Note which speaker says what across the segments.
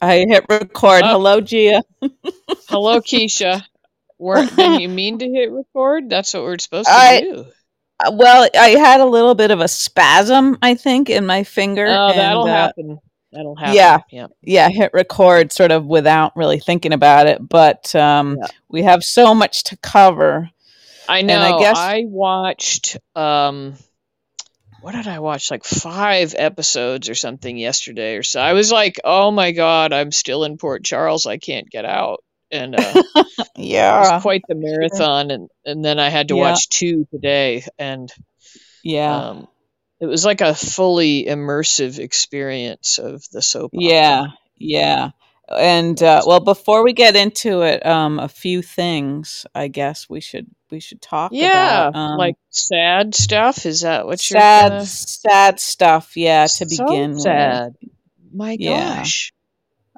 Speaker 1: I hit record.
Speaker 2: Oh.
Speaker 1: Hello, Gia.
Speaker 2: Hello, Keisha. Were, didn't you mean to hit record? That's what we're supposed to
Speaker 1: I-
Speaker 2: do.
Speaker 1: Uh, Well, I had a little bit of a spasm, I think, in my finger.
Speaker 2: Oh, that'll
Speaker 1: uh,
Speaker 2: happen. That'll happen.
Speaker 1: yeah.
Speaker 2: Yeah.
Speaker 1: yeah, hit record sort of without really thinking about it. But um,
Speaker 2: Yeah.
Speaker 1: we have so much to cover.
Speaker 2: I know.
Speaker 1: I
Speaker 2: I
Speaker 1: guess-
Speaker 2: watched um what did I watch? Like five episodes or something yesterday or so. I was like, "Oh my god, I'm still in Port Charles. I can't get out." And uh, it
Speaker 1: Yeah,
Speaker 2: was quite the marathon. And and then I had to
Speaker 1: Yeah.
Speaker 2: watch two today, and
Speaker 1: yeah,
Speaker 2: um, it was like a fully immersive experience of the soap. opera.
Speaker 1: yeah, yeah. And uh, well, before we get into it, um, a few things I guess we should we should talk
Speaker 2: Yeah,
Speaker 1: about. Um,
Speaker 2: like sad stuff. Is that what you're
Speaker 1: sad,
Speaker 2: gonna-
Speaker 1: sad stuff. Yeah, to
Speaker 2: So
Speaker 1: begin with.
Speaker 2: sad. My
Speaker 1: Yeah.
Speaker 2: gosh.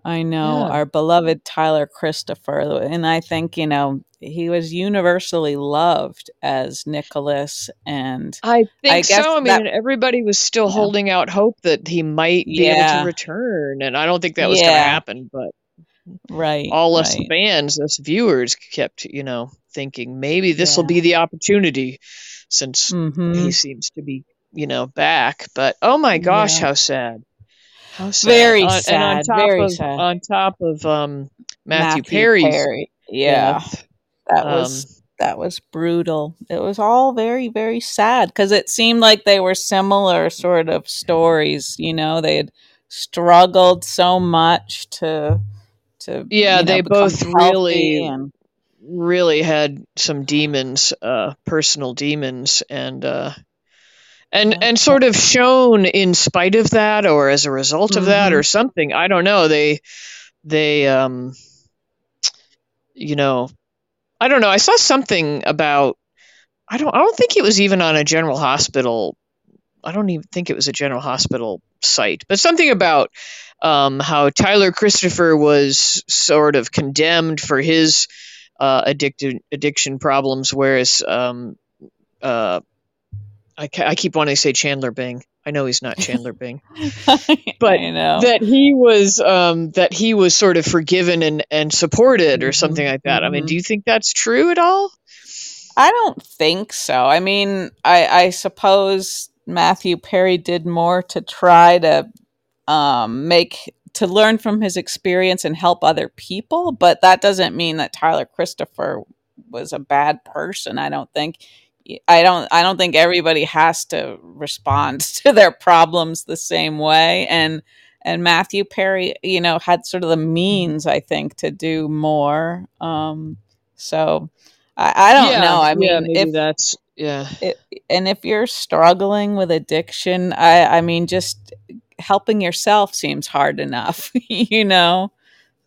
Speaker 1: I know
Speaker 2: Yeah.
Speaker 1: our beloved Tyler Christopher, and I think you know he was universally loved as Nicholas, and
Speaker 2: I think
Speaker 1: I
Speaker 2: so. I
Speaker 1: that-
Speaker 2: mean, everybody was still
Speaker 1: Yeah.
Speaker 2: holding out hope that he might be able to return, and I don't think that was going to happen. But
Speaker 1: right,
Speaker 2: all us
Speaker 1: right.
Speaker 2: fans, us viewers, kept you know thinking maybe this will
Speaker 1: Yeah.
Speaker 2: be the opportunity, since
Speaker 1: Mhm.
Speaker 2: he seems to be you know back. But oh my gosh,
Speaker 1: Yeah.
Speaker 2: how sad! Sad!
Speaker 1: Very
Speaker 2: On- And on
Speaker 1: sad,
Speaker 2: top
Speaker 1: very
Speaker 2: of
Speaker 1: sad.
Speaker 2: on top of um Matthew, Perry's
Speaker 1: Perry. Yeah,
Speaker 2: death,
Speaker 1: that
Speaker 2: um,
Speaker 1: was that was brutal. It was all very very sad because it seemed like they were similar sort of stories. You know, they had struggled so much to to
Speaker 2: Yeah,
Speaker 1: you know,
Speaker 2: they both really-
Speaker 1: and
Speaker 2: really had some demons, uh, personal demons, and uh, and and sort of shown in spite of that, or as a result of that,
Speaker 1: Mhm.
Speaker 2: or something. I don't know. They they um, you know, I don't know. I saw something about. I don't. I don't think it was even on a general hospital. I don't even think it was a general hospital site, but something about um, how Tyler Christopher was sort of condemned for his uh, addicted addiction problems, whereas um, uh, I, I keep wanting to say Chandler Bing. I know he's not Chandler Bing, But that he was um, that he was sort of forgiven and, and supported or something like that. I mean,
Speaker 1: mhm.
Speaker 2: do you think that's true at all?
Speaker 1: I don't think so. I mean, I, I suppose Matthew Perry did more to try to um, make to learn from his experience and help other people, but that doesn't mean that Tyler Christopher was a bad person. I don't think. I don't. I don't think everybody has to respond to their problems the same way. And and Matthew Perry, you know, had sort of the means, I think, to do more. Um, so I, I don't
Speaker 2: Yeah,
Speaker 1: know. I mean,
Speaker 2: yeah, maybe
Speaker 1: if
Speaker 2: that's yeah.
Speaker 1: it, and if you're struggling with addiction, I, I mean, just helping yourself seems hard enough, you know.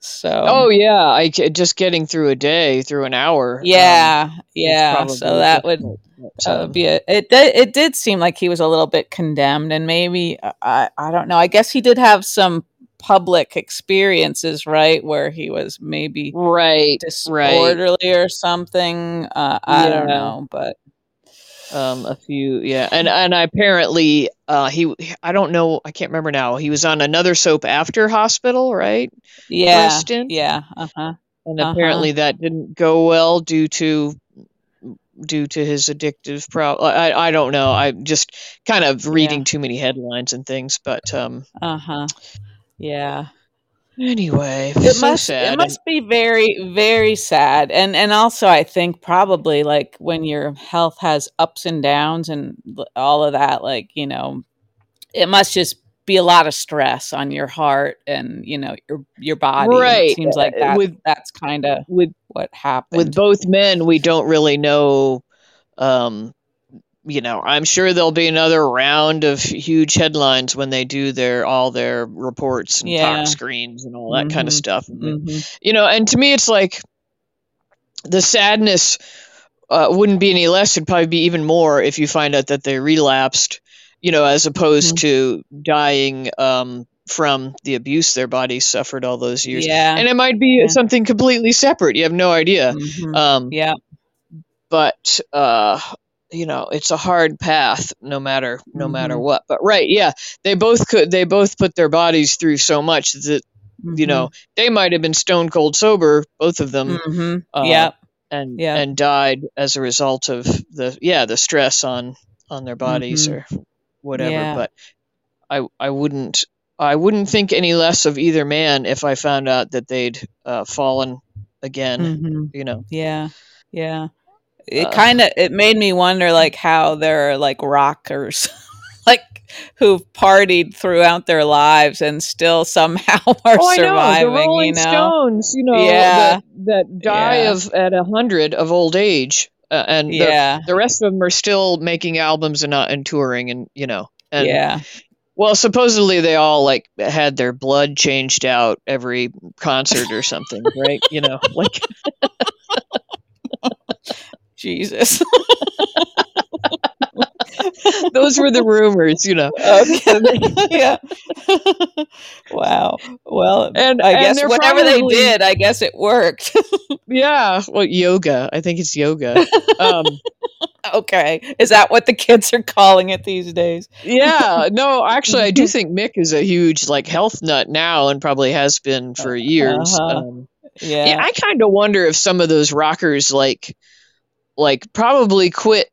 Speaker 1: So
Speaker 2: Oh yeah, I just getting through a day, through an hour. um,
Speaker 1: yeah,
Speaker 2: is
Speaker 1: yeah. So that would
Speaker 2: difficult, but,
Speaker 1: that would
Speaker 2: um,
Speaker 1: be a, it. It did seem like he was a little bit condemned, and maybe I I don't know. I guess he did have some public experiences, right, where he was maybe
Speaker 2: right, right.
Speaker 1: disorderly or something. Uh, I don't know, but
Speaker 2: um a few yeah and and apparently uh he i don't know i can't remember now he was on another soap after hospital right
Speaker 1: yeah,
Speaker 2: stint?
Speaker 1: yeah, uh huh.
Speaker 2: and
Speaker 1: Uh-huh.
Speaker 2: apparently that didn't go well due to due to his addictive problem i i don't know i'm just kind of reading
Speaker 1: Yeah.
Speaker 2: too many headlines and things but um
Speaker 1: Uh huh. Yeah.
Speaker 2: Anyway
Speaker 1: It
Speaker 2: so
Speaker 1: must
Speaker 2: sad
Speaker 1: it must be very very sad. And and also I think probably like when your health has ups and downs and all of that like, you know, it must just be a lot of stress on your heart and, you know, your your body.
Speaker 2: Right,
Speaker 1: It seems like
Speaker 2: uh,
Speaker 1: that
Speaker 2: with-
Speaker 1: that's kind of
Speaker 2: with
Speaker 1: what happened.
Speaker 2: with both men we don't really know um you know i'm sure there'll be another round of huge headlines when they do their all their reports and
Speaker 1: Yeah.
Speaker 2: tox screens and all that kind of stuff
Speaker 1: Mhm.
Speaker 2: you know and to me it's like the sadness uh, wouldn't be any less it'd probably be even more if you find out that they relapsed you know as opposed
Speaker 1: Mm-hmm.
Speaker 2: to dying um from the abuse their bodies suffered all those years
Speaker 1: Yeah.
Speaker 2: and it might be
Speaker 1: Yeah.
Speaker 2: something completely separate you have no idea
Speaker 1: Mhm.
Speaker 2: um
Speaker 1: yeah.
Speaker 2: but uh you know it's a hard path no matter no matter
Speaker 1: Mhm.
Speaker 2: what but right yeah they both could they both put their bodies through so much that you know they might have been stone cold sober, both of them,
Speaker 1: hmm
Speaker 2: uh,
Speaker 1: yeah,
Speaker 2: and
Speaker 1: Yeah.
Speaker 2: and died as a result of the yeah the stress on on their bodies
Speaker 1: Mhm.
Speaker 2: or whatever.
Speaker 1: Yeah.
Speaker 2: But I I wouldn't I wouldn't think any less of either man if I found out that they'd uh, fallen again.
Speaker 1: hmm
Speaker 2: You know.
Speaker 1: yeah, yeah. It
Speaker 2: Uh,
Speaker 1: kind of it made me wonder, like how there are like rockers, like who've partied throughout their lives and still somehow are
Speaker 2: Oh, I know the. Rolling
Speaker 1: you know,
Speaker 2: Stones. You know
Speaker 1: Yeah.
Speaker 2: that that die
Speaker 1: Yeah.
Speaker 2: of at a hundred of old age, uh, and the,
Speaker 1: yeah,
Speaker 2: the rest of them are still making albums and not and touring, and you know. And,
Speaker 1: yeah,
Speaker 2: Well, supposedly they all like had their blood changed out every concert or something, right? You know, like
Speaker 1: Jesus.
Speaker 2: those were the rumors, you know.
Speaker 1: okay. yeah. wow. Well,
Speaker 2: And
Speaker 1: I
Speaker 2: and
Speaker 1: guess whatever they did, I guess it worked.
Speaker 2: Yeah, well, yoga. I think it's yoga. Um,
Speaker 1: okay. Is that what the kids are calling it these days?
Speaker 2: yeah, no, actually, I do think Mick is a huge like health nut now, and probably has been for years.
Speaker 1: Uh-huh.
Speaker 2: Um,
Speaker 1: Yeah.
Speaker 2: yeah, I kind of wonder if some of those rockers like, like probably quit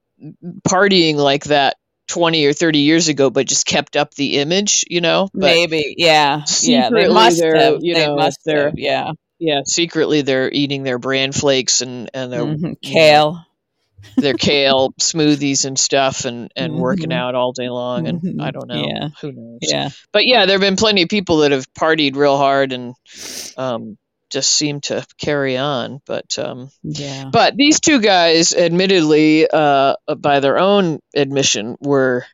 Speaker 2: partying like that twenty or thirty years ago, but just kept up the image, you know. But
Speaker 1: Maybe. Yeah. Yeah. They must have.
Speaker 2: you
Speaker 1: they
Speaker 2: know,
Speaker 1: must
Speaker 2: they're-
Speaker 1: have. Yeah.
Speaker 2: yeah, secretly they're eating their bran flakes and and their
Speaker 1: Mhm. Kale.
Speaker 2: their kale smoothies and stuff and and working
Speaker 1: Mhm.
Speaker 2: out all day long and
Speaker 1: Mhm.
Speaker 2: I don't know
Speaker 1: Yeah.
Speaker 2: who knows
Speaker 1: Yeah.
Speaker 2: but yeah there have been plenty of people that have partied real hard and um just seem to carry on but um
Speaker 1: Yeah.
Speaker 2: but these two guys admittedly uh by their own admission were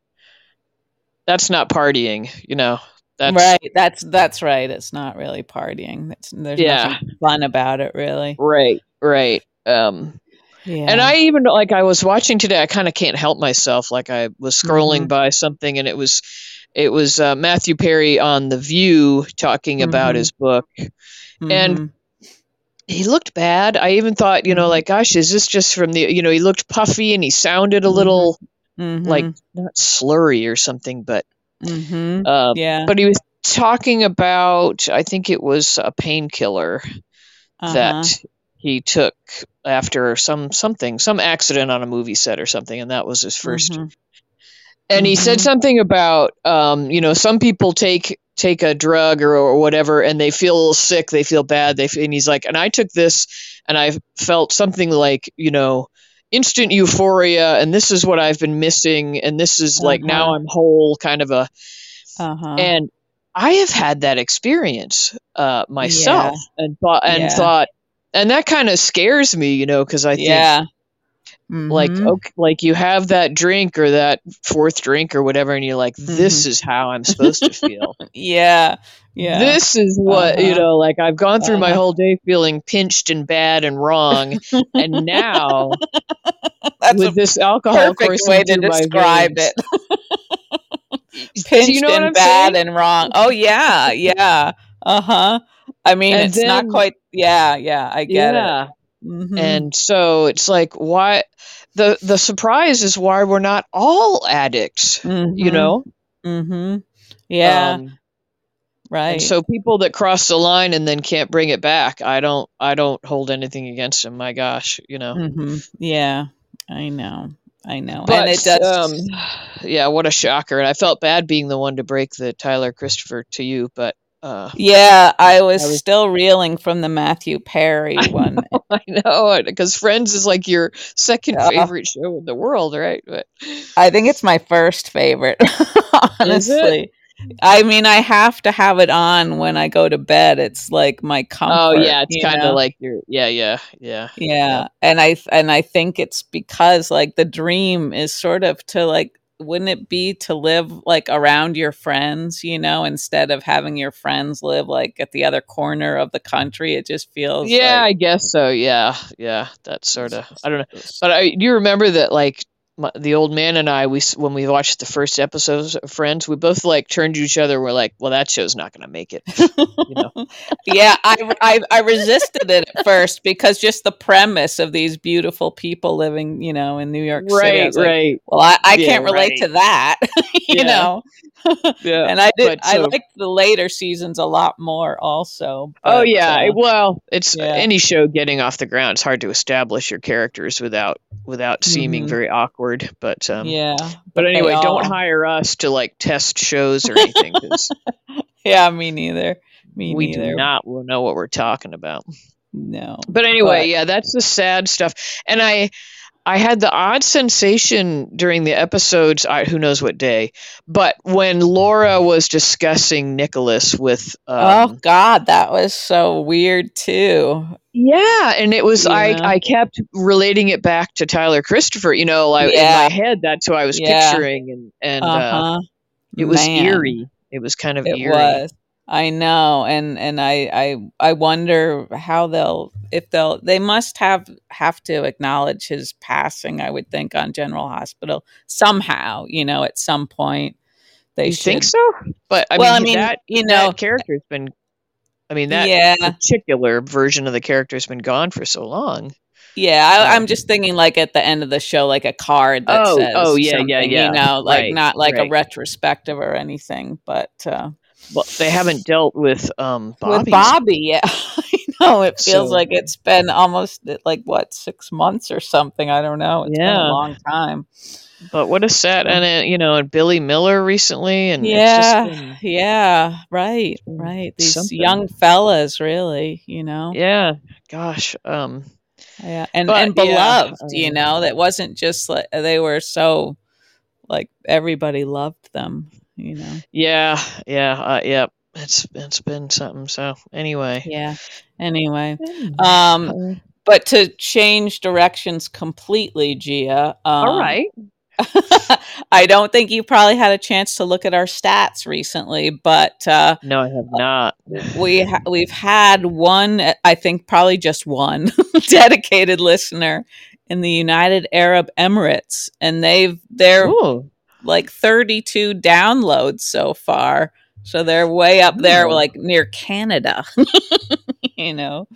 Speaker 2: that's not partying you know that's
Speaker 1: right. That's that's right. It's not really partying. It's, there's
Speaker 2: Yeah.
Speaker 1: nothing fun about it, really.
Speaker 2: right right um
Speaker 1: Yeah.
Speaker 2: And I even like I was watching today. I kind of can't help myself. Like I was scrolling
Speaker 1: Mhm.
Speaker 2: by something, and it was it was uh, Matthew Perry on the View talking about
Speaker 1: Mhm.
Speaker 2: his book. and-
Speaker 1: Mhm.
Speaker 2: He looked bad. I even thought, you know,
Speaker 1: Mhm.
Speaker 2: like, gosh, is this just from the? You know, he looked puffy and he sounded a little like
Speaker 1: Mhm.
Speaker 2: not slurry or something, but
Speaker 1: Mhm.
Speaker 2: uh,
Speaker 1: yeah.
Speaker 2: but he was talking about. I think it was a painkiller
Speaker 1: Uh-huh.
Speaker 2: that he took after some something some accident on a movie set or something and that was his 1st
Speaker 1: Mhm.
Speaker 2: And he said
Speaker 1: Mhm.
Speaker 2: something about um, you know some people take take a drug or, or whatever and they feel sick they feel bad they f- and he's like and i took this and i felt something like you know instant euphoria and this is what i've been missing and this is like now
Speaker 1: Uh-huh.
Speaker 2: i'm whole kind of a
Speaker 1: Uh-huh.
Speaker 2: and i have had that experience uh, myself and thought and
Speaker 1: Yeah.
Speaker 2: thought and that kind of scares me you know because i think
Speaker 1: yeah.
Speaker 2: Like
Speaker 1: Mhm.
Speaker 2: okay, like you have that drink or that fourth drink or whatever and you're like this
Speaker 1: Mm-hmm.
Speaker 2: is how i'm supposed to feel
Speaker 1: yeah. Yeah.
Speaker 2: this is what you
Speaker 1: Uh-huh.
Speaker 2: know like i've gone through my
Speaker 1: Uh-huh.
Speaker 2: whole day feeling pinched and bad and wrong and now
Speaker 1: That's
Speaker 2: with
Speaker 1: a
Speaker 2: this alcohol
Speaker 1: perfect
Speaker 2: coursing
Speaker 1: way to describe
Speaker 2: veins,
Speaker 1: it. Pinched
Speaker 2: you know
Speaker 1: and
Speaker 2: I'm
Speaker 1: bad
Speaker 2: saying?
Speaker 1: and wrong. Oh yeah, yeah. Uh huh. I mean,
Speaker 2: And
Speaker 1: it's not quite. Yeah, yeah. I get
Speaker 2: yeah
Speaker 1: it. Mhm.
Speaker 2: and so it's like why the the surprise is why we're not all addicts you
Speaker 1: Mhm.
Speaker 2: know
Speaker 1: Mhm. Yeah.
Speaker 2: Um,
Speaker 1: right.
Speaker 2: And so people that cross the line and then can't bring it back, I don't I don't hold anything against them. My gosh, you know.
Speaker 1: Mm-hmm. Yeah, I know. I know.
Speaker 2: But
Speaker 1: and it does.
Speaker 2: um yeah, what a shocker. And I felt bad being the one to break the Tyler Christopher to you, but uh
Speaker 1: yeah, I was,
Speaker 2: I was-
Speaker 1: still reeling from the Matthew Perry one.
Speaker 2: I know because Friends is like your second
Speaker 1: Yeah.
Speaker 2: favorite show in the world, right? But
Speaker 1: I think it's my first favorite, honestly. I mean, I have to have it on when I go to bed. It's like my comfort.
Speaker 2: oh yeah, it's kind of like your yeah, yeah, yeah.
Speaker 1: yeah and i and i think it's because like the dream is sort of to like wouldn't it be to live like around your friends you know instead of having your friends live like at the other corner of the country it just feels
Speaker 2: Yeah,
Speaker 1: like,
Speaker 2: I guess so. Yeah, yeah. That's sort of I don't know. But I do you remember that like my, the old man and I we when we watched the first episodes of Friends, we both like turned to each other. We're like, well, that show's not going to make it. You know.
Speaker 1: yeah I, I i resisted it at first because just the premise of these beautiful people living you know in new york city I
Speaker 2: right,
Speaker 1: like,
Speaker 2: right.
Speaker 1: well i, I
Speaker 2: Yeah,
Speaker 1: can't relate
Speaker 2: right.
Speaker 1: to that you
Speaker 2: Yeah.
Speaker 1: know
Speaker 2: Yeah.
Speaker 1: and I did.
Speaker 2: but
Speaker 1: I liked the later seasons a lot more, also.
Speaker 2: Oh yeah,
Speaker 1: uh,
Speaker 2: well, it's
Speaker 1: yeah.
Speaker 2: any show getting off the ground. It's hard to establish your characters without without seeming
Speaker 1: Mhm.
Speaker 2: very awkward. But um,
Speaker 1: yeah,
Speaker 2: but anyway,
Speaker 1: all-
Speaker 2: don't hire us to like test shows or anything
Speaker 1: yeah. Me neither. Me
Speaker 2: we
Speaker 1: neither.
Speaker 2: do not know what we're talking about.
Speaker 1: No.
Speaker 2: But anyway,
Speaker 1: But-
Speaker 2: yeah, that's the sad stuff. And I I had the odd sensation during the episodes, I, who knows what day, but when Laura was discussing Nicholas with
Speaker 1: oh
Speaker 2: um,
Speaker 1: God, that was so weird too.
Speaker 2: Yeah, and it was
Speaker 1: You
Speaker 2: I
Speaker 1: know?
Speaker 2: I kept relating it back to Tyler Christopher. You know, like
Speaker 1: Yeah.
Speaker 2: in my head, that's who I was
Speaker 1: Yeah.
Speaker 2: picturing, and and
Speaker 1: Uh
Speaker 2: uh, it was eerie. It was kind of
Speaker 1: It
Speaker 2: eerie.
Speaker 1: was. I know, and and I I I wonder how they'll if they'll they must have have to acknowledge his passing. I would think on General Hospital somehow. You know, at some point they should.
Speaker 2: think so? But I
Speaker 1: well,
Speaker 2: mean,
Speaker 1: I mean,
Speaker 2: that
Speaker 1: you know,
Speaker 2: that character's been. I mean, that
Speaker 1: yeah,
Speaker 2: particular version of the character's been gone for so long.
Speaker 1: yeah. I, I'm
Speaker 2: Um,
Speaker 1: just thinking like at the end of the show, like a card that
Speaker 2: Oh,
Speaker 1: says,
Speaker 2: oh, yeah, yeah, yeah.
Speaker 1: You know, like
Speaker 2: Right,
Speaker 1: not like
Speaker 2: right.
Speaker 1: a retrospective or anything, but. uh
Speaker 2: Well, they haven't dealt with um Bobby's.
Speaker 1: with Bobby, yeah, I know it feels
Speaker 2: So-
Speaker 1: like it's been almost like what six months or something. I don't know. It's been
Speaker 2: Yeah.
Speaker 1: a long time.
Speaker 2: But what a set, and it, you know, and Billy Miller recently, and
Speaker 1: yeah,
Speaker 2: it's just been,
Speaker 1: yeah, right, right. These
Speaker 2: something.
Speaker 1: young fellas, really, you know,
Speaker 2: yeah, gosh, um,
Speaker 1: yeah, and
Speaker 2: But,
Speaker 1: and
Speaker 2: yeah,
Speaker 1: beloved, you
Speaker 2: um,
Speaker 1: know. That wasn't just like they were so like everybody loved them, you know.
Speaker 2: yeah, yeah, uh, yep. It's it's been something. So anyway,
Speaker 1: Yeah. Anyway,
Speaker 2: um,
Speaker 1: um, but to change directions completely, Gia. Um,
Speaker 2: all right.
Speaker 1: I don't think you probably had a chance to look at our stats recently, but uh,
Speaker 2: No, I have not.
Speaker 1: we ha- we've had one, I think probably just one dedicated listener in the United Arab Emirates, and they've they're
Speaker 2: Ooh,
Speaker 1: like 32 downloads so far. So they're way up there, like near Canada. you know.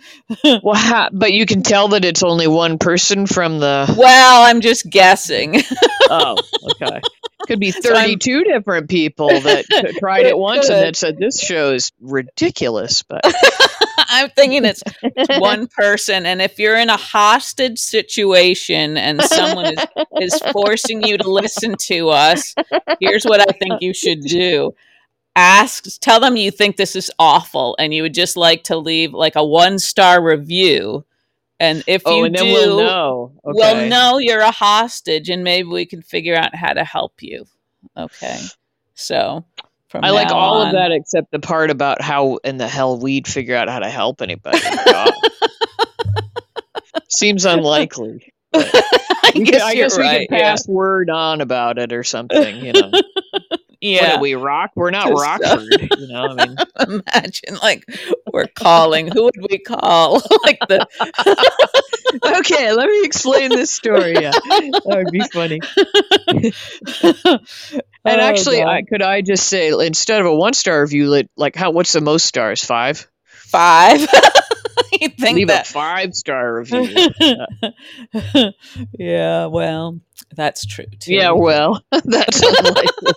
Speaker 2: well, but you can tell that it's only one person from the.
Speaker 1: Well, I'm just guessing.
Speaker 2: Oh, okay. Could be
Speaker 1: So
Speaker 2: thirty-two different people that tried it once and then said this show is ridiculous. But
Speaker 1: I'm thinking it's it's one person, and if you're in a hostage situation and someone is, is forcing you to listen to us, here's what I think you should do. Ask, tell them you think this is awful, and you would just like to leave like a one star review. And if
Speaker 2: oh,
Speaker 1: you
Speaker 2: and
Speaker 1: do,
Speaker 2: we'll know. Okay.
Speaker 1: we'll know you're a hostage, and maybe we can figure out how to help you. Okay, so from
Speaker 2: I like all of that except the part about how in the hell we'd figure out how to help anybody. Seems unlikely.
Speaker 1: I guess,
Speaker 2: I guess we
Speaker 1: right,
Speaker 2: could
Speaker 1: yeah.
Speaker 2: pass word on about it or something. You know,
Speaker 1: Yeah.
Speaker 2: what we rock? We're not
Speaker 1: Just,
Speaker 2: Rockford. You know, I mean,
Speaker 1: Imagine like we're calling. Who would we call? like the
Speaker 2: okay. Let me explain this story. Yeah, that would be funny. And
Speaker 1: Oh,
Speaker 2: actually, I, could I just say instead of a one star review, like, like how? What's the most stars? Five.
Speaker 1: five. you think
Speaker 2: Leave a five star review.
Speaker 1: yeah. Well, that's true too.
Speaker 2: yeah, well, that's unlikely.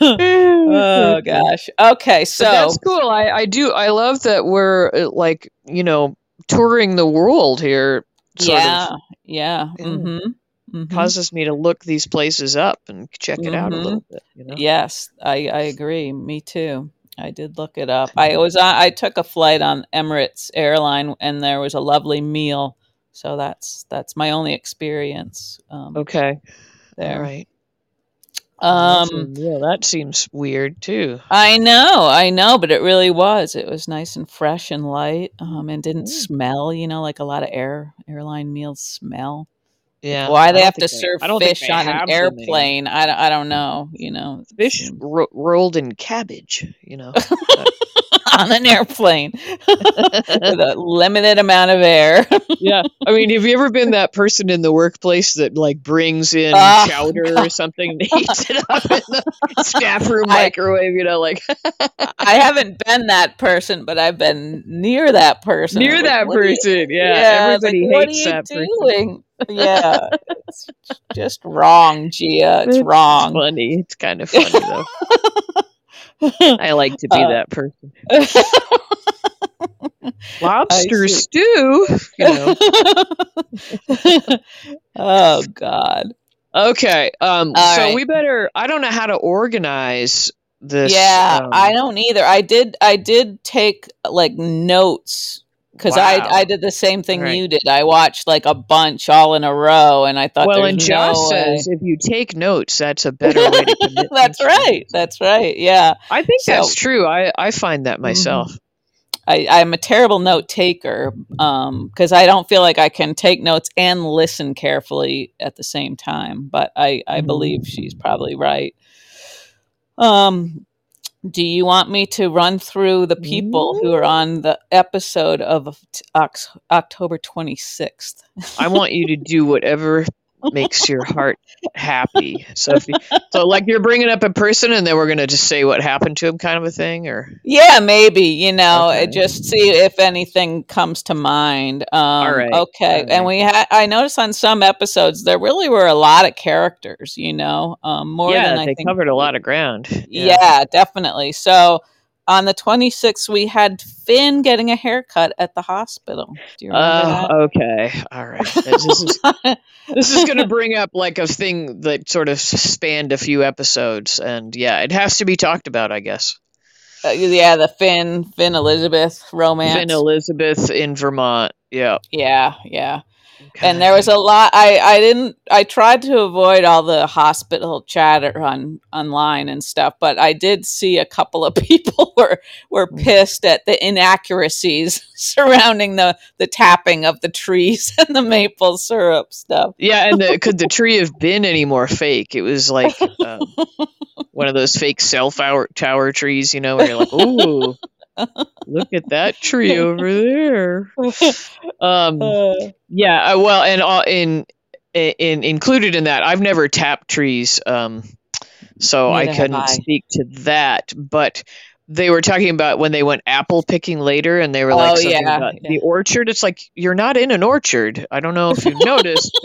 Speaker 1: oh gosh. Okay.
Speaker 2: But
Speaker 1: So
Speaker 2: that's cool. I, I do. I love that we're uh, like you know touring the world here. Sort
Speaker 1: yeah.
Speaker 2: of
Speaker 1: Yeah.
Speaker 2: Yeah.
Speaker 1: Mm-hmm. hmm
Speaker 2: causes me to look these places up and check it out a
Speaker 1: Mhm.
Speaker 2: little bit. You know.
Speaker 1: Yes, I, I agree. Me too. I did look it up. I was I took a flight on Emirates airline and there was a lovely meal. So that's that's my only experience um,
Speaker 2: Okay.
Speaker 1: there.
Speaker 2: All right.
Speaker 1: Um,
Speaker 2: yeah, that seems weird too.
Speaker 1: I know, I know, but it really was. It was nice and fresh and light, um, and didn't
Speaker 2: Mm.
Speaker 1: smell. You know, like a lot of air airline meals smell.
Speaker 2: Yeah.
Speaker 1: Why
Speaker 2: I
Speaker 1: they have to serve
Speaker 2: I
Speaker 1: fish on an airplane? I, don't- I don't know. You know,
Speaker 2: Fish ro- rolled in cabbage. You know.
Speaker 1: on an airplane with a limited amount of air.
Speaker 2: yeah. I mean, have you ever been that person in the workplace that like brings in
Speaker 1: Ah,
Speaker 2: chowder or something and heats it up in the staff room
Speaker 1: I-
Speaker 2: microwave? You know, like
Speaker 1: I haven't been that person, but I've been near that person.
Speaker 2: near
Speaker 1: Like,
Speaker 2: that
Speaker 1: are you-
Speaker 2: person. Yeah.
Speaker 1: yeah, like,
Speaker 2: everybody
Speaker 1: what
Speaker 2: hates that
Speaker 1: you
Speaker 2: person.
Speaker 1: Yeah, it's just wrong, Gia. It's
Speaker 2: It's
Speaker 1: wrong.
Speaker 2: funny. It's kind of funny though. I like to be
Speaker 1: Uh,
Speaker 2: that person. Lobster stew. You know.
Speaker 1: oh God.
Speaker 2: Okay. Um.
Speaker 1: All
Speaker 2: so
Speaker 1: right.
Speaker 2: we better. I don't know how to organize this.
Speaker 1: yeah,
Speaker 2: um,
Speaker 1: I don't either. I did. I did take like notes because
Speaker 2: Wow.
Speaker 1: I I did the same thing
Speaker 2: Right.
Speaker 1: you did. I watched like a bunch all in a row, and I thought,
Speaker 2: Well,
Speaker 1: there's
Speaker 2: and Josh
Speaker 1: no way.
Speaker 2: says if you take notes, that's a better way to commit.
Speaker 1: That's right. That's right. Yeah.
Speaker 2: I think
Speaker 1: So-
Speaker 2: that's true. I I find that mm-hmm. myself.
Speaker 1: I, I'm a terrible note taker um, because I don't feel like I can take notes and listen carefully at the same time. But I, I believe she's mm. probably right. Um, do you want me to run through the people who are on the episode of October 26th?
Speaker 2: I want you to do whatever makes your heart happy. So if you, so like you're bringing up a person and then we're going to just say what happened to him kind of a thing or
Speaker 1: Yeah, maybe, you know,
Speaker 2: Okay.
Speaker 1: just see if anything comes to mind. Um,
Speaker 2: right,
Speaker 1: Okay.
Speaker 2: all right.
Speaker 1: And we had, I noticed on some episodes, there really were a lot of characters, you know, um, more
Speaker 2: yeah,
Speaker 1: than I
Speaker 2: they
Speaker 1: think.
Speaker 2: covered a lot of ground.
Speaker 1: Yeah. definitely. So on the 26th, we had Finn getting a haircut at the hospital. Do you remember
Speaker 2: Uh, okay. All right. This is this is going to bring up like a thing that sort of spanned a few episodes and yeah, it has to be talked about, I guess.
Speaker 1: Uh, yeah, the Finn, Finn Elizabeth romance.
Speaker 2: Finn Elizabeth in Vermont. Yeah.
Speaker 1: yeah, yeah. And there was a lot i i didn't i tried to avoid all the hospital chatter on online and stuff but i did see a couple of people were were
Speaker 2: Mm.
Speaker 1: pissed at the inaccuracies surrounding the the tapping of the trees and the maple syrup stuff
Speaker 2: Yeah, and the, could the tree have been any more fake? It was like um, one of those fake cell tower, tower trees, you know, where you're like, ooh, look at that tree over there. Um,
Speaker 1: Uh,
Speaker 2: yeah, well, and uh, in, in included in that, I've never tapped trees, um, so I
Speaker 1: Neither
Speaker 2: couldn't
Speaker 1: I.
Speaker 2: speak to that. But they were talking about when they went apple picking later, and they were like
Speaker 1: Oh,
Speaker 2: something
Speaker 1: yeah, yeah.
Speaker 2: the orchard. It's like you're not in an orchard. I don't know if you've noticed,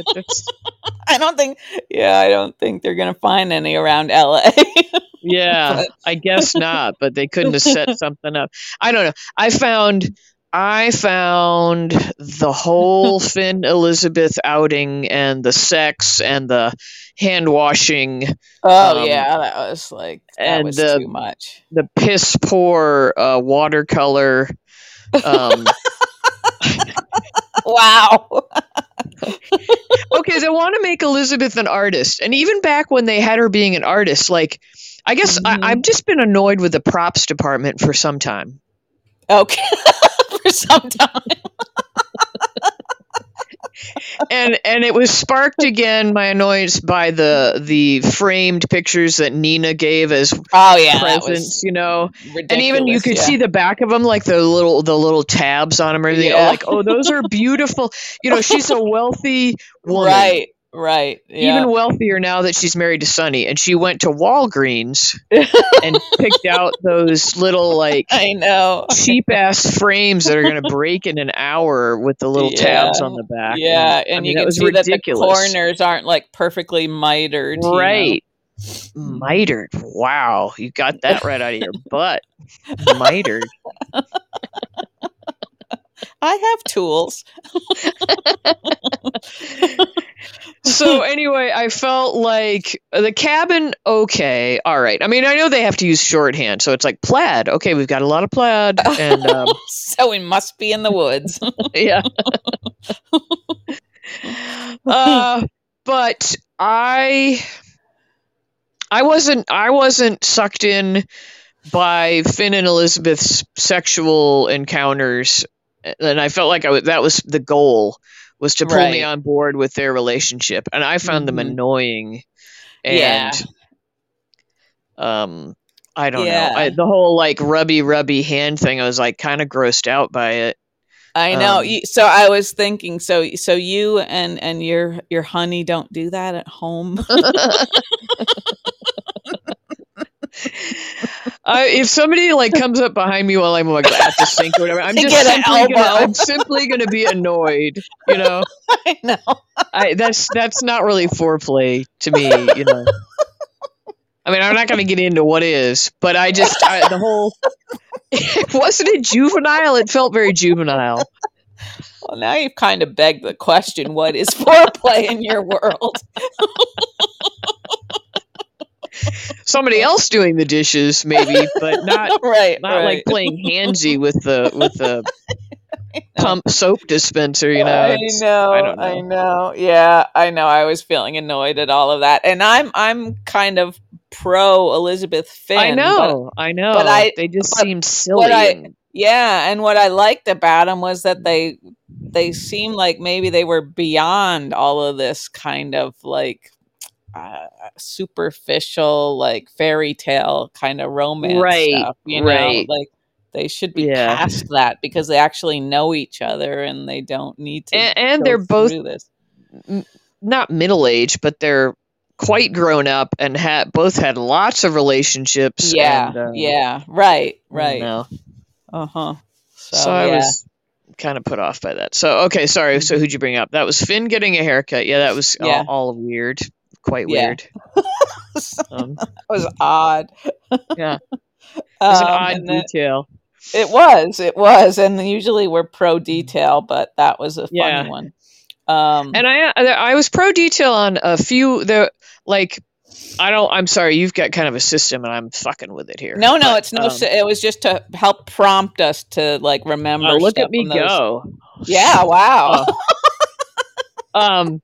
Speaker 1: i don't think yeah i don't think they're gonna find any around la
Speaker 2: Yeah,
Speaker 1: But-
Speaker 2: I guess not, but they couldn't have set something up. I don't know. I found I found the whole Finn Elizabeth outing and the sex and the hand washing,
Speaker 1: oh
Speaker 2: Um,
Speaker 1: yeah that was like that
Speaker 2: and
Speaker 1: was
Speaker 2: the-
Speaker 1: too much
Speaker 2: the piss poor uh, watercolor. Um,
Speaker 1: wow
Speaker 2: okay, they want to make Elizabeth an artist, and even back when they had her being an artist, like I guess
Speaker 1: Mhm.
Speaker 2: I, I've just been annoyed with the props department for some time.
Speaker 1: Okay. For some time.
Speaker 2: and and it was sparked again my annoyance by the the framed pictures that Nina gave as
Speaker 1: Oh yeah.
Speaker 2: presents, you know. And even you could
Speaker 1: yeah.
Speaker 2: see the back of them, like the little the little tabs on them, or the,
Speaker 1: Yeah.
Speaker 2: like, oh, those are beautiful. You know, she's a wealthy woman,
Speaker 1: Right. Right. Yeah.
Speaker 2: even wealthier now that she's married to Sonny, and she went to Walgreens and picked out those little like
Speaker 1: I know.
Speaker 2: cheap ass frames that are going to break in an hour with the little tabs on the back.
Speaker 1: Yeah,
Speaker 2: I
Speaker 1: and
Speaker 2: mean,
Speaker 1: you can see that the
Speaker 2: ridiculous.
Speaker 1: corners aren't like perfectly mitered. you know.
Speaker 2: Right. Mm. Mitered. Wow. You got that right out of your butt. Mitered.
Speaker 1: I have tools.
Speaker 2: So anyway, I felt like the cabin okay, all right. I mean, I know they have to use shorthand, so it's like plaid. Okay, we've got a lot of plaid and um,
Speaker 1: so we must be in the woods.
Speaker 2: yeah. uh, but I I wasn't I wasn't sucked in by Finn and Elizabeth's sexual encounters and I felt like I was, that was the goal was to pull me on board with their relationship and I found them
Speaker 1: Mhm.
Speaker 2: annoying
Speaker 1: Yeah.
Speaker 2: and um I don't
Speaker 1: Yeah.
Speaker 2: know. I, the whole like rubby rubby hand thing. I was like kind of grossed out by it.
Speaker 1: I know.
Speaker 2: Um,
Speaker 1: so I was thinking. So so you and and your your honey don't do that at home.
Speaker 2: I, if somebody like comes up behind me while I'm like at the sink or whatever, I'm just
Speaker 1: get
Speaker 2: simply gonna. I'm simply gonna be annoyed. You know,
Speaker 1: I know.
Speaker 2: I that's that's not really foreplay to me. You know, I mean, I'm not gonna get into what is, but I just I, the whole. wasn't it juvenile? It felt very juvenile.
Speaker 1: Well, now you've kind of begged the question: What is foreplay in your world?
Speaker 2: Somebody else doing the dishes, maybe, but not
Speaker 1: right,
Speaker 2: not
Speaker 1: right.
Speaker 2: like playing handsy with the with the pump soap dispenser. You know,
Speaker 1: I know,
Speaker 2: I
Speaker 1: I know,
Speaker 2: know.
Speaker 1: Yeah, I know. I was feeling annoyed at all of that, and I'm I'm kind of pro Elizabeth Finn.
Speaker 2: I
Speaker 1: but-
Speaker 2: know, I know.
Speaker 1: but I-
Speaker 2: they just
Speaker 1: but
Speaker 2: seemed silly.
Speaker 1: I- yeah, and what I liked about them was that they they seemed like maybe they were beyond all of this kind of like uh, superficial, like fairy tale kind of romance
Speaker 2: Right,
Speaker 1: stuff. You know, like they should be
Speaker 2: Yeah.
Speaker 1: past that because they actually know each other and they don't need to.
Speaker 2: and, and they're both
Speaker 1: this.
Speaker 2: not middle aged, but they're quite grown up and had both had lots of relationships.
Speaker 1: Yeah,
Speaker 2: and, uh,
Speaker 1: yeah, right,
Speaker 2: you
Speaker 1: right.
Speaker 2: know.
Speaker 1: Uh huh. So,
Speaker 2: So, I
Speaker 1: yeah.
Speaker 2: was kind of put off by that. So okay, sorry. So who'd you bring up? That was Finn getting a haircut. Yeah, that was all- all, weird, quite
Speaker 1: Yeah.
Speaker 2: weird. Um,
Speaker 1: that was odd.
Speaker 2: Yeah. it was an
Speaker 1: Um,
Speaker 2: odd
Speaker 1: and then-
Speaker 2: detail.
Speaker 1: It was, it was, and usually we're pro detail, but that was a funny
Speaker 2: Yeah.
Speaker 1: one. Um,
Speaker 2: And I I was pro detail on a few the like I don't I'm sorry, you've got kind of a system and I'm fucking with it here.
Speaker 1: no, no,
Speaker 2: But,
Speaker 1: it's no.
Speaker 2: um,
Speaker 1: it was just to help prompt us to like remember.
Speaker 2: uh, look at me
Speaker 1: those-
Speaker 2: go.
Speaker 1: Yeah, wow.
Speaker 2: um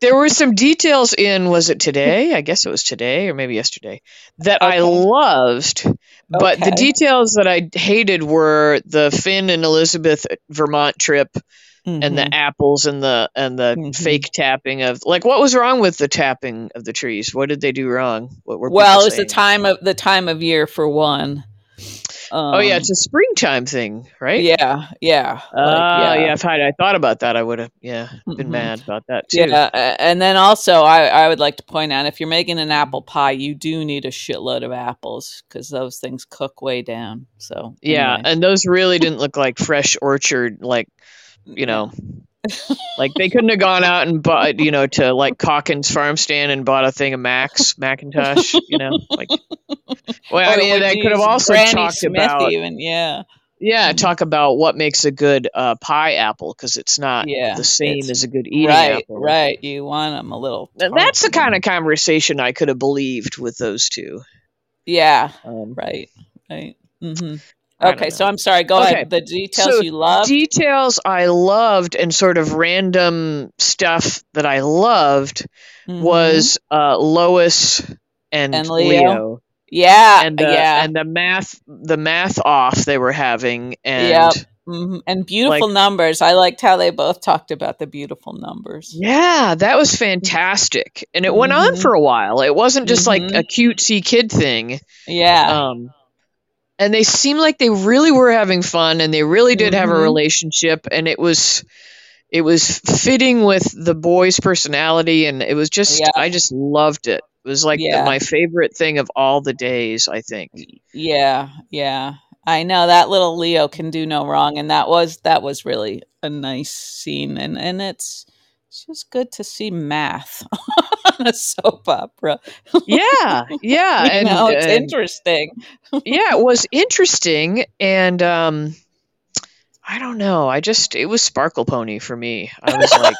Speaker 2: there were some details in was it today i guess it was today or maybe yesterday that i loved but the details that i hated were the finn and elizabeth vermont trip and
Speaker 1: Mhm.
Speaker 2: the apples and the and the
Speaker 1: Mhm.
Speaker 2: fake tapping of like what was wrong with the tapping of the trees what did they do wrong what were
Speaker 1: well, it's the time of the time of year for one. Um,
Speaker 2: oh yeah it's a springtime thing right
Speaker 1: yeah, yeah,
Speaker 2: uh,
Speaker 1: like,
Speaker 2: yeah. if I'd, i thought about that i would have yeah been
Speaker 1: Mhm.
Speaker 2: mad about that too
Speaker 1: Yeah, and then also I, I would like to point out if you're making an apple pie, you do need a shitload of apples because those things cook way down. So
Speaker 2: Yeah, and those really didn't look like fresh orchard, like you know, like they couldn't have gone out and bought, you know, to like Calkins farm stand and bought a thing of Max McIntosh, you know, like. Well, I mean, they could have also talked
Speaker 1: Smith
Speaker 2: about,
Speaker 1: even yeah,
Speaker 2: yeah,
Speaker 1: Mhm.
Speaker 2: talk about what makes a good uh, pie apple because it's not
Speaker 1: Yeah,
Speaker 2: the same as a good eating
Speaker 1: right,
Speaker 2: apple.
Speaker 1: right. You want them a little.
Speaker 2: That's the kind of conversation I could have believed with those two.
Speaker 1: yeah,
Speaker 2: Um,
Speaker 1: right, right. hmm
Speaker 2: don't
Speaker 1: Okay, so. I'm sorry. Go
Speaker 2: Okay,
Speaker 1: ahead. The details
Speaker 2: so
Speaker 1: you love.
Speaker 2: details I loved and sort of random stuff that I loved
Speaker 1: Mhm.
Speaker 2: was uh, Lois and,
Speaker 1: And
Speaker 2: Leo,
Speaker 1: Leo. yeah,
Speaker 2: and the,
Speaker 1: yeah,
Speaker 2: and the math the math off they were having and
Speaker 1: Yep. hmm and beautiful numbers. I liked how they both talked about the beautiful numbers.
Speaker 2: yeah that was fantastic and it went on
Speaker 1: Mhm.
Speaker 2: for a while it wasn't just like a cutesy kid thing
Speaker 1: Yeah,
Speaker 2: um and they seemed like they really were having fun and they really did have a
Speaker 1: Mhm.
Speaker 2: relationship and it was it was fitting with the boy's personality and it was just
Speaker 1: Yeah.
Speaker 2: i just loved it it was like the- my favorite thing of all the days i think
Speaker 1: yeah, yeah. I know that little Leo can do no wrong, and that was that was really a nice scene, and and it's it's just good to see math on a soap opera.
Speaker 2: yeah yeah and,
Speaker 1: know, it's
Speaker 2: and-
Speaker 1: interesting.
Speaker 2: yeah it was interesting and um i don't know i just it was sparkle pony for me i was like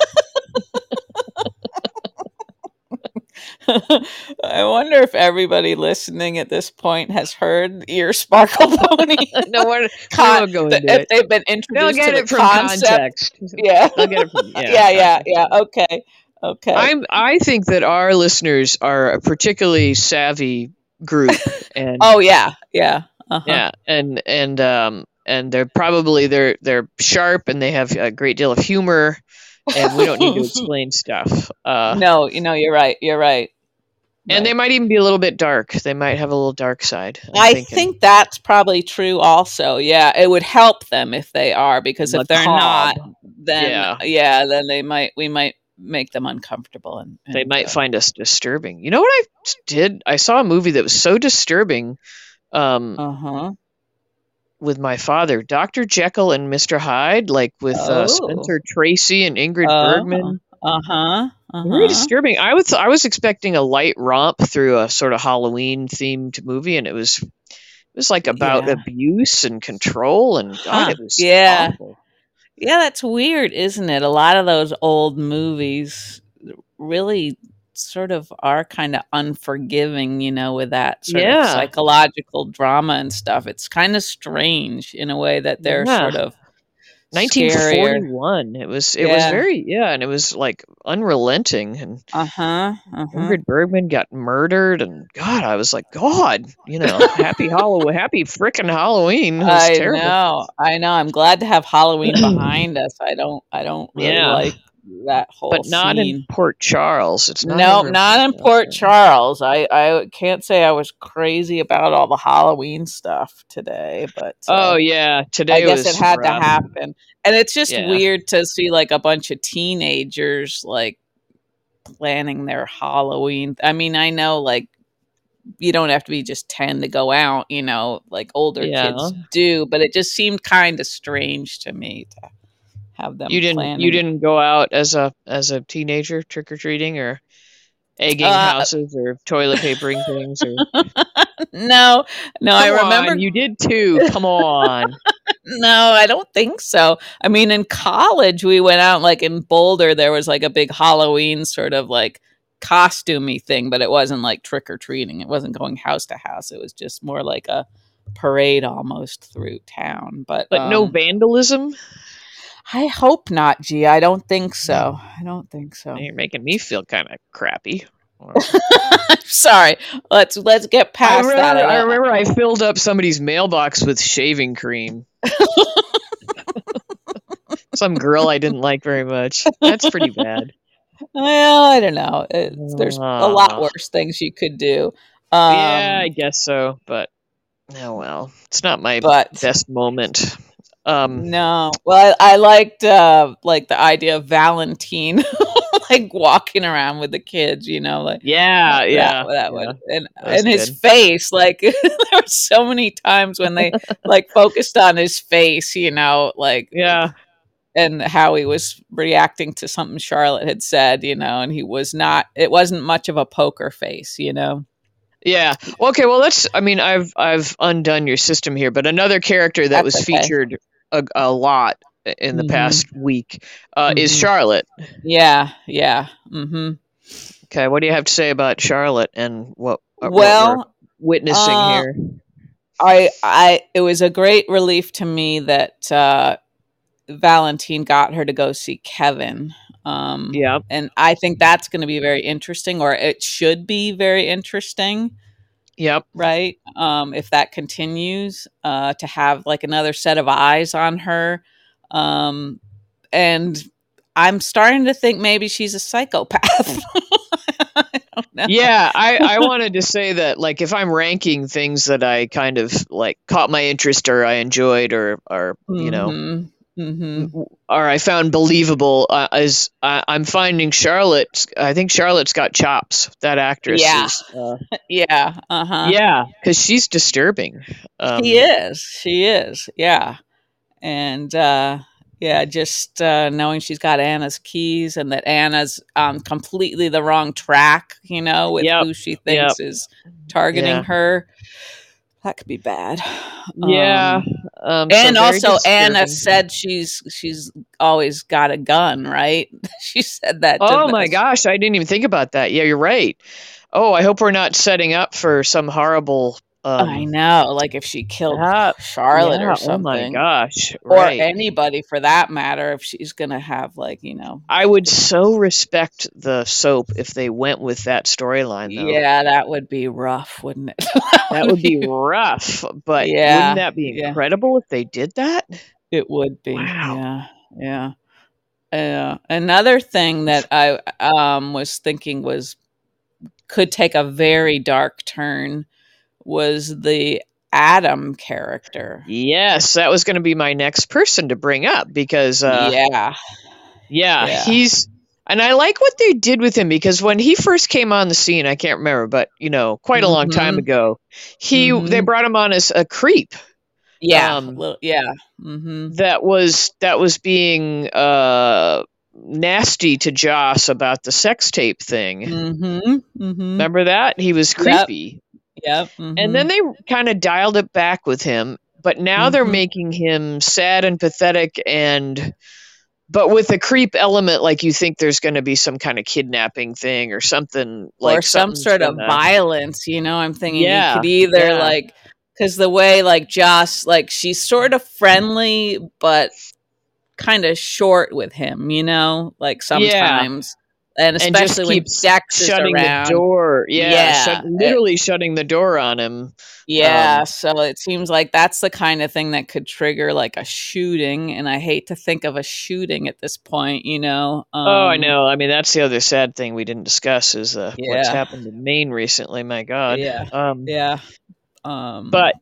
Speaker 1: I wonder if everybody listening at this point has heard your Sparkle Pony.
Speaker 2: no we're,
Speaker 1: Con-
Speaker 2: we'll go
Speaker 1: the-
Speaker 2: into
Speaker 1: if
Speaker 2: it
Speaker 1: they've been
Speaker 2: they'll
Speaker 1: introduced
Speaker 2: get
Speaker 1: to
Speaker 2: it
Speaker 1: the
Speaker 2: from
Speaker 1: concept.
Speaker 2: context
Speaker 1: Yeah.
Speaker 2: they'll get it from yeah,
Speaker 1: yeah, yeah, yeah. Okay, okay.
Speaker 2: I'm I think that our listeners are a particularly savvy group and
Speaker 1: oh yeah, yeah, uh-huh.
Speaker 2: yeah and and um and they're probably they're they're sharp and they have a great deal of humor and we don't need to explain stuff. Uh
Speaker 1: no, you know, you're right. You're right.
Speaker 2: and
Speaker 1: But-
Speaker 2: they might even be a little bit dark. They might have a little dark side. I'm
Speaker 1: I
Speaker 2: thinking.
Speaker 1: think that's probably true also. Yeah, it would help them if they are because if they're not, then
Speaker 2: Yeah.
Speaker 1: yeah. then they might we might make them uncomfortable and,
Speaker 2: they might
Speaker 1: uh,
Speaker 2: find us disturbing. You know what I did? I saw a movie that was so disturbing um,
Speaker 1: uh-huh.
Speaker 2: with my father, Dr. Jekyll and Mr. Hyde, like with uh,
Speaker 1: Oh.
Speaker 2: Spencer Tracy and Ingrid
Speaker 1: Uh-huh.
Speaker 2: Bergman.
Speaker 1: Uh-huh.
Speaker 2: Very
Speaker 1: Uh-huh.
Speaker 2: disturbing. I was I was expecting a light romp through a sort of Halloween themed movie, and it was it was like about
Speaker 1: Yeah.
Speaker 2: abuse and control, and God,
Speaker 1: Huh.
Speaker 2: it was
Speaker 1: Yeah.
Speaker 2: awful.
Speaker 1: Yeah, that's weird, isn't it? A lot of those old movies really sort of are kind of unforgiving, you know, with that sort of psychological drama and stuff. It's kind of strange in a way that they're
Speaker 2: Yeah.
Speaker 1: sort of scarier.
Speaker 2: 1941. It was it was very yeah, and it was like unrelenting, and
Speaker 1: Uh-huh. Uh-huh.
Speaker 2: Ingrid Bergman got murdered, and God, I was like, God, you know, happy Halloween, happy frickin' Halloween.
Speaker 1: I
Speaker 2: terrible.
Speaker 1: know. I know. I'm glad to have Halloween behind us. I don't I don't really
Speaker 2: Yeah.
Speaker 1: like that whole
Speaker 2: But not
Speaker 1: scene.
Speaker 2: in Port Charles. It's not
Speaker 1: no, not in Port Charles. I, I can't say I was crazy about all the Halloween stuff today, but uh,
Speaker 2: Oh yeah, today
Speaker 1: I guess
Speaker 2: was
Speaker 1: it had
Speaker 2: rough.
Speaker 1: to happen. And it's just
Speaker 2: Yeah.
Speaker 1: weird to see like a bunch of teenagers like planning their Halloween. I mean, I know like you don't have to be just 10 to go out, you know, like older
Speaker 2: Yeah.
Speaker 1: kids do, but it just seemed kind of strange to me to have them
Speaker 2: You didn't you didn't go out as a as a teenager trick or treating or egging
Speaker 1: Uh,
Speaker 2: houses or toilet papering things or
Speaker 1: no, no, I
Speaker 2: Come on,
Speaker 1: remember
Speaker 2: you did too. Come on.
Speaker 1: No, I don't think so. I mean, in college, we went out like in Boulder, there was like a big Halloween sort of like costumey thing, but it wasn't like trick or treating. It wasn't going house to house. It was just more like a parade almost through town. But
Speaker 2: But no
Speaker 1: um,
Speaker 2: vandalism?
Speaker 1: I hope not, G. I don't think so. I don't think so.
Speaker 2: You're making me feel kind of crappy.
Speaker 1: I'm sorry. Let's let's get
Speaker 2: I
Speaker 1: past
Speaker 2: remember,
Speaker 1: that.
Speaker 2: I remember I filled up somebody's mailbox with shaving cream. Some girl I didn't like very much. That's pretty bad.
Speaker 1: Well, I don't know. It's, there's a lot worse things you could do. Um,
Speaker 2: yeah, I guess so, but oh well. It's not my
Speaker 1: but
Speaker 2: best moment. Um
Speaker 1: No. Well, I, I liked uh like the idea of Valentine like walking around with the kids, you know, like
Speaker 2: yeah,
Speaker 1: that-
Speaker 2: yeah.
Speaker 1: that,
Speaker 2: yeah.
Speaker 1: one. And
Speaker 2: That
Speaker 1: and his
Speaker 2: good.
Speaker 1: face, like there were so many times when they like focused on his face, you know, like
Speaker 2: Yeah.
Speaker 1: and how he was reacting to something Charlotte had said, you know, and he was not it wasn't much of a poker face, you know.
Speaker 2: Yeah. Well, okay. Well, let's. I mean, I've I've undone your system here, but another character that
Speaker 1: That's
Speaker 2: was
Speaker 1: okay.
Speaker 2: featured a, a lot in the
Speaker 1: Mhm.
Speaker 2: past week uh, is
Speaker 1: Mhm.
Speaker 2: Charlotte.
Speaker 1: Yeah, yeah. Mm-hmm.
Speaker 2: Okay. What do you have to say about Charlotte and what? uh, what we're
Speaker 1: Well,
Speaker 2: witnessing
Speaker 1: uh,
Speaker 2: here.
Speaker 1: I I it was a great relief to me that uh Valentine got her to go see Kevin. Um
Speaker 2: Yeah.
Speaker 1: and I think that's going to be very interesting or it should be very interesting,
Speaker 2: Yep.
Speaker 1: right? Um if that continues uh to have like another set of eyes on her. Um and I'm starting to think maybe she's a psychopath. I.
Speaker 2: Yeah. I I wanted to say that like if I'm ranking things that I kind of like caught my interest or I enjoyed or or you know
Speaker 1: Mhm. Mhm.
Speaker 2: or I found believable uh, as I, I'm finding Charlotte. I think Charlotte's got chops. That actress.
Speaker 1: Yeah.
Speaker 2: Is, uh,
Speaker 1: Yeah. Uh-huh.
Speaker 2: yeah, because she's disturbing. Um,
Speaker 1: She is. She is. Yeah. And uh yeah, just uh knowing she's got Anna's keys and that Anna's on completely the wrong track, you know, with
Speaker 2: Yep.
Speaker 1: who she thinks is targeting
Speaker 2: Yeah.
Speaker 1: her. That could be bad.
Speaker 2: Yeah.
Speaker 1: Um,
Speaker 2: Um,
Speaker 1: and
Speaker 2: very
Speaker 1: also Anna said she's she's always got a gun, right? she said that
Speaker 2: "Oh my gosh, I didn't even think about that." Yeah, you're right. Oh, I hope we're not setting up for some horrible. Um,
Speaker 1: I know, like if she killed
Speaker 2: that-
Speaker 1: Charlotte
Speaker 2: yeah,
Speaker 1: or
Speaker 2: Oh
Speaker 1: something.
Speaker 2: my gosh!
Speaker 1: or anybody for that matter if she's gonna have like you know
Speaker 2: I would so respect the soap if they went with that storyline, though.
Speaker 1: yeah that would be rough wouldn't it
Speaker 2: That would be rough, but
Speaker 1: Yeah,
Speaker 2: wouldn't that be
Speaker 1: yeah.
Speaker 2: incredible if they did that?
Speaker 1: it would be
Speaker 2: Wow.
Speaker 1: yeah yeah uh, another thing that i um was thinking was could take a very dark turn was the Adam character.
Speaker 2: Yes, that was going to be my next person to bring up because uh,
Speaker 1: yeah.
Speaker 2: yeah,
Speaker 1: Yeah.
Speaker 2: he's and I like what they did with him because when he first came on the scene, I can't remember, but you know, quite a long time ago, he they
Speaker 1: Mhm.
Speaker 2: brought him on as a creep
Speaker 1: Yeah.
Speaker 2: Um,
Speaker 1: little- yeah. hmm
Speaker 2: that was that was being uh nasty to Joss about the sex tape thing.
Speaker 1: hmm hmm
Speaker 2: Remember that? He was
Speaker 1: Yep. Yep.
Speaker 2: And then they kind of dialed it back with him, but now they're
Speaker 1: Mhm.
Speaker 2: making him sad and pathetic and but with a creep element like you think there's going to be some kind of kidnapping thing or something like
Speaker 1: or some sort of
Speaker 2: gonna-
Speaker 1: violence, you know. I'm thinking
Speaker 2: Yeah,
Speaker 1: you could either
Speaker 2: yeah.
Speaker 1: like because the way like Joss, like she's sort of friendly, but kind of short with him, you know, like sometimes, and
Speaker 2: And
Speaker 1: especially when
Speaker 2: keeps
Speaker 1: Dex
Speaker 2: shutting
Speaker 1: around.
Speaker 2: the door. Yeah,
Speaker 1: Yeah,
Speaker 2: shut-
Speaker 1: it-
Speaker 2: literally shutting the door on him.
Speaker 1: Yeah,
Speaker 2: Um,
Speaker 1: so it seems like that's the kind of thing that could trigger like a shooting, and I hate to think of a shooting at this point, you know. Um,
Speaker 2: oh, I know. I mean, that's the other sad thing we didn't discuss is uh, what's happened in Maine recently. My God.
Speaker 1: Yeah.
Speaker 2: Um,
Speaker 1: Yeah. Um,
Speaker 2: But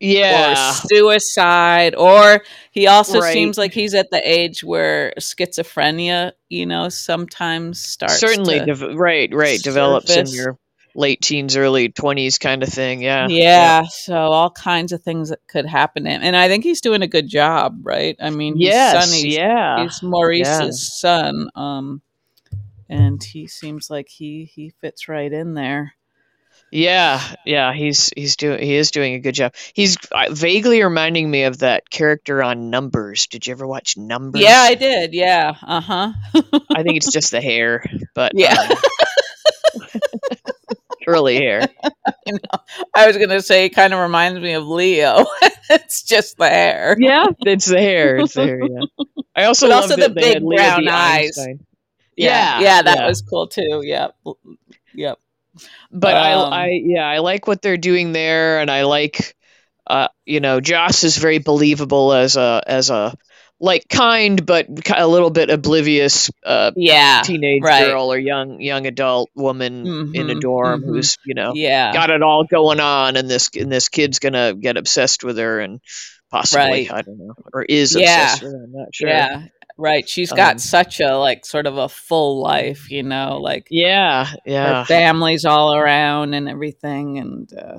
Speaker 2: yeah,
Speaker 1: or suicide or he also
Speaker 2: Right.
Speaker 1: seems like he's at the age where schizophrenia you know sometimes starts
Speaker 2: certainly dev- right right develops in your late teens early 20s kind of thing yeah
Speaker 1: yeah, so all kinds of things that could happen to him and i think he's doing a good job right? I mean he's
Speaker 2: yes
Speaker 1: Sonny's-
Speaker 2: yeah
Speaker 1: he's maurice's
Speaker 2: yeah.
Speaker 1: son um and he seems like he he fits right in there
Speaker 2: yeah yeah he's he's doing he is doing a good job. He's uh, vaguely reminding me of that character on numbers. Did you ever watch numbers?
Speaker 1: Yeah i did. Yeah uh-huh.
Speaker 2: I think it's just the hair but
Speaker 1: Yeah.
Speaker 2: um, curly hair.
Speaker 1: I was gonna say it kind of reminds me of leo. It's just the hair.
Speaker 2: Yeah it's the hair it's the hair yeah. I also
Speaker 1: also the big brown eyes. Yeah
Speaker 2: yeah
Speaker 1: yeah that
Speaker 2: yeah.
Speaker 1: was cool too. Yep yep
Speaker 2: but
Speaker 1: Um,
Speaker 2: I, I yeah i like what they're doing there and i like uh you know joss is very believable as a as a like kind but a little bit oblivious uh
Speaker 1: yeah
Speaker 2: teenage
Speaker 1: right.
Speaker 2: girl or young young adult woman in a
Speaker 1: Mhm,
Speaker 2: dorm
Speaker 1: mhm.
Speaker 2: who's you know
Speaker 1: yeah
Speaker 2: got it all going on and this and this kid's gonna get obsessed with her and possibly
Speaker 1: Right.
Speaker 2: i don't know or is
Speaker 1: Yeah.
Speaker 2: obsessed with her i'm not sure
Speaker 1: yeah right she's got
Speaker 2: Um,
Speaker 1: such a like sort of a full life you know like
Speaker 2: yeah yeah
Speaker 1: family's all around and everything and uh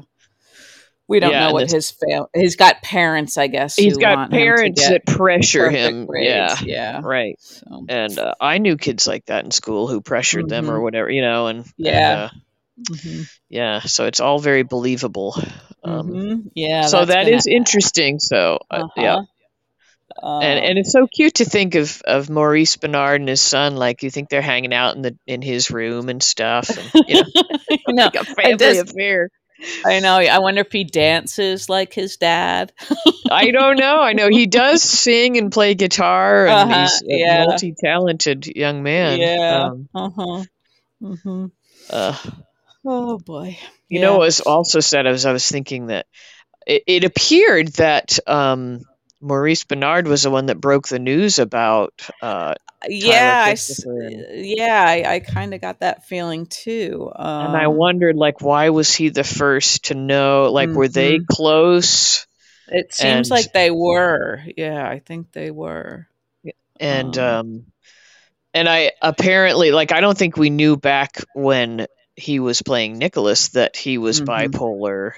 Speaker 1: we don't
Speaker 2: Yeah,
Speaker 1: know what his fam- he's got parents i guess
Speaker 2: he's got parents that pressure him yeah
Speaker 1: grades, yeah
Speaker 2: right
Speaker 1: so
Speaker 2: and uh, I knew kids like that in school who pressured them or whatever, you know, and and,
Speaker 1: Mm-hmm. Yeah.
Speaker 2: uh,
Speaker 1: mhm,
Speaker 2: yeah. So it's all very believable. Um,
Speaker 1: mhm, yeah
Speaker 2: so that is interesting. So uh, yeah,
Speaker 1: uh-huh.
Speaker 2: and and it's so cute to think of of Maurice Benard and his son. Like you think they're hanging out in the in his room and stuff. And, you know,
Speaker 1: I
Speaker 2: like a family
Speaker 1: does-
Speaker 2: affair.
Speaker 1: I know. I wonder if he dances like his dad.
Speaker 2: I don't know. I know he does sing and play guitar, and
Speaker 1: Uh-huh,
Speaker 2: he's a
Speaker 1: yeah.
Speaker 2: multi-talented young man.
Speaker 1: yeah.
Speaker 2: Um,
Speaker 1: uh huh. hmm
Speaker 2: uh,
Speaker 1: Oh boy.
Speaker 2: You know what was also said as I was thinking that it, it appeared that um, Maurice Benard was the one that broke the news about. Uh,
Speaker 1: yeah, I, s-
Speaker 2: Christopher and-
Speaker 1: yeah, I, I kind of got that feeling too. Um,
Speaker 2: and I wondered, like, why was he the first to know? Like, were they
Speaker 1: Mhm.
Speaker 2: close?
Speaker 1: It seems
Speaker 2: and-
Speaker 1: like they were. Yeah, I think they were.
Speaker 2: And
Speaker 1: Um.
Speaker 2: um, and I apparently, like, I don't think we knew back when he was playing Nikolas that he was
Speaker 1: Mhm.
Speaker 2: bipolar.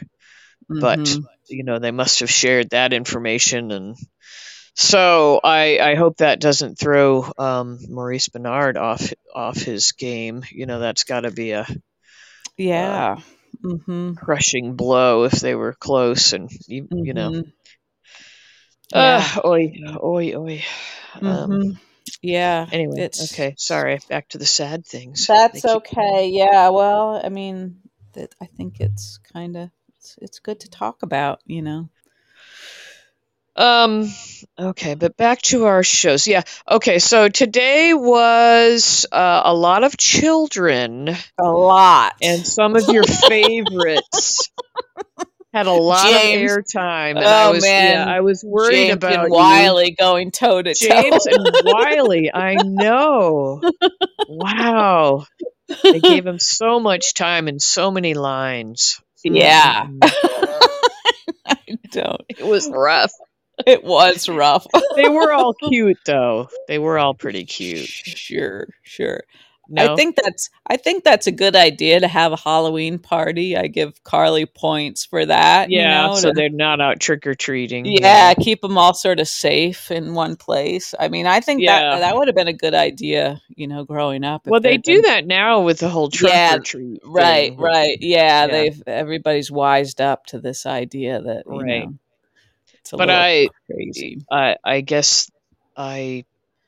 Speaker 2: But
Speaker 1: Mhm.
Speaker 2: You know, they must have shared that information and. So I, I hope that doesn't throw um, Maurice Benard off off his game. You know that's got to be a
Speaker 1: yeah. hmm
Speaker 2: crushing blow if they were close and you, you know.
Speaker 1: Mhm.
Speaker 2: Uh, oi, oi, oi. Um,
Speaker 1: Mhm. yeah.
Speaker 2: anyway,
Speaker 1: it's-
Speaker 2: okay. Sorry. Back to the sad things.
Speaker 1: That's okay. Yeah. Well, I mean, that I think it's kind of it's, it's good to talk about. You know.
Speaker 2: Um. Okay, but back to our shows. Yeah. Okay. So today was uh, a lot of children.
Speaker 1: A lot.
Speaker 2: and some of your favorites had a lot
Speaker 1: James.
Speaker 2: of airtime. And I
Speaker 1: Oh,
Speaker 2: was,
Speaker 1: man.
Speaker 2: Yeah, I was worried
Speaker 1: James
Speaker 2: about
Speaker 1: and
Speaker 2: you.
Speaker 1: Wiley going toe to toe.
Speaker 2: James and Wiley. I know. Wow. they gave him so much time and so many lines.
Speaker 1: Yeah. I don't.
Speaker 2: It was rough.
Speaker 1: It was rough.
Speaker 2: They were all cute though. They were all pretty cute.
Speaker 1: Sure, sure.
Speaker 2: No?
Speaker 1: I think that's I think that's a good idea to have a Halloween party. I give Carly points for that. you
Speaker 2: yeah,
Speaker 1: know,
Speaker 2: so
Speaker 1: to-
Speaker 2: they're not out trick or treating.
Speaker 1: yeah, keep them all sort of safe in one place. I mean, I think
Speaker 2: Yeah.
Speaker 1: that that would have been a good idea. You know, growing up.
Speaker 2: Well, they do
Speaker 1: been-
Speaker 2: that now with the whole trick
Speaker 1: yeah,
Speaker 2: or treat.
Speaker 1: Right, right. Yeah,
Speaker 2: Yeah.
Speaker 1: they've everybody's wised up to this idea that you
Speaker 2: Right.
Speaker 1: know, it's a
Speaker 2: But
Speaker 1: little
Speaker 2: I,
Speaker 1: crazy.
Speaker 2: I, I guess, I,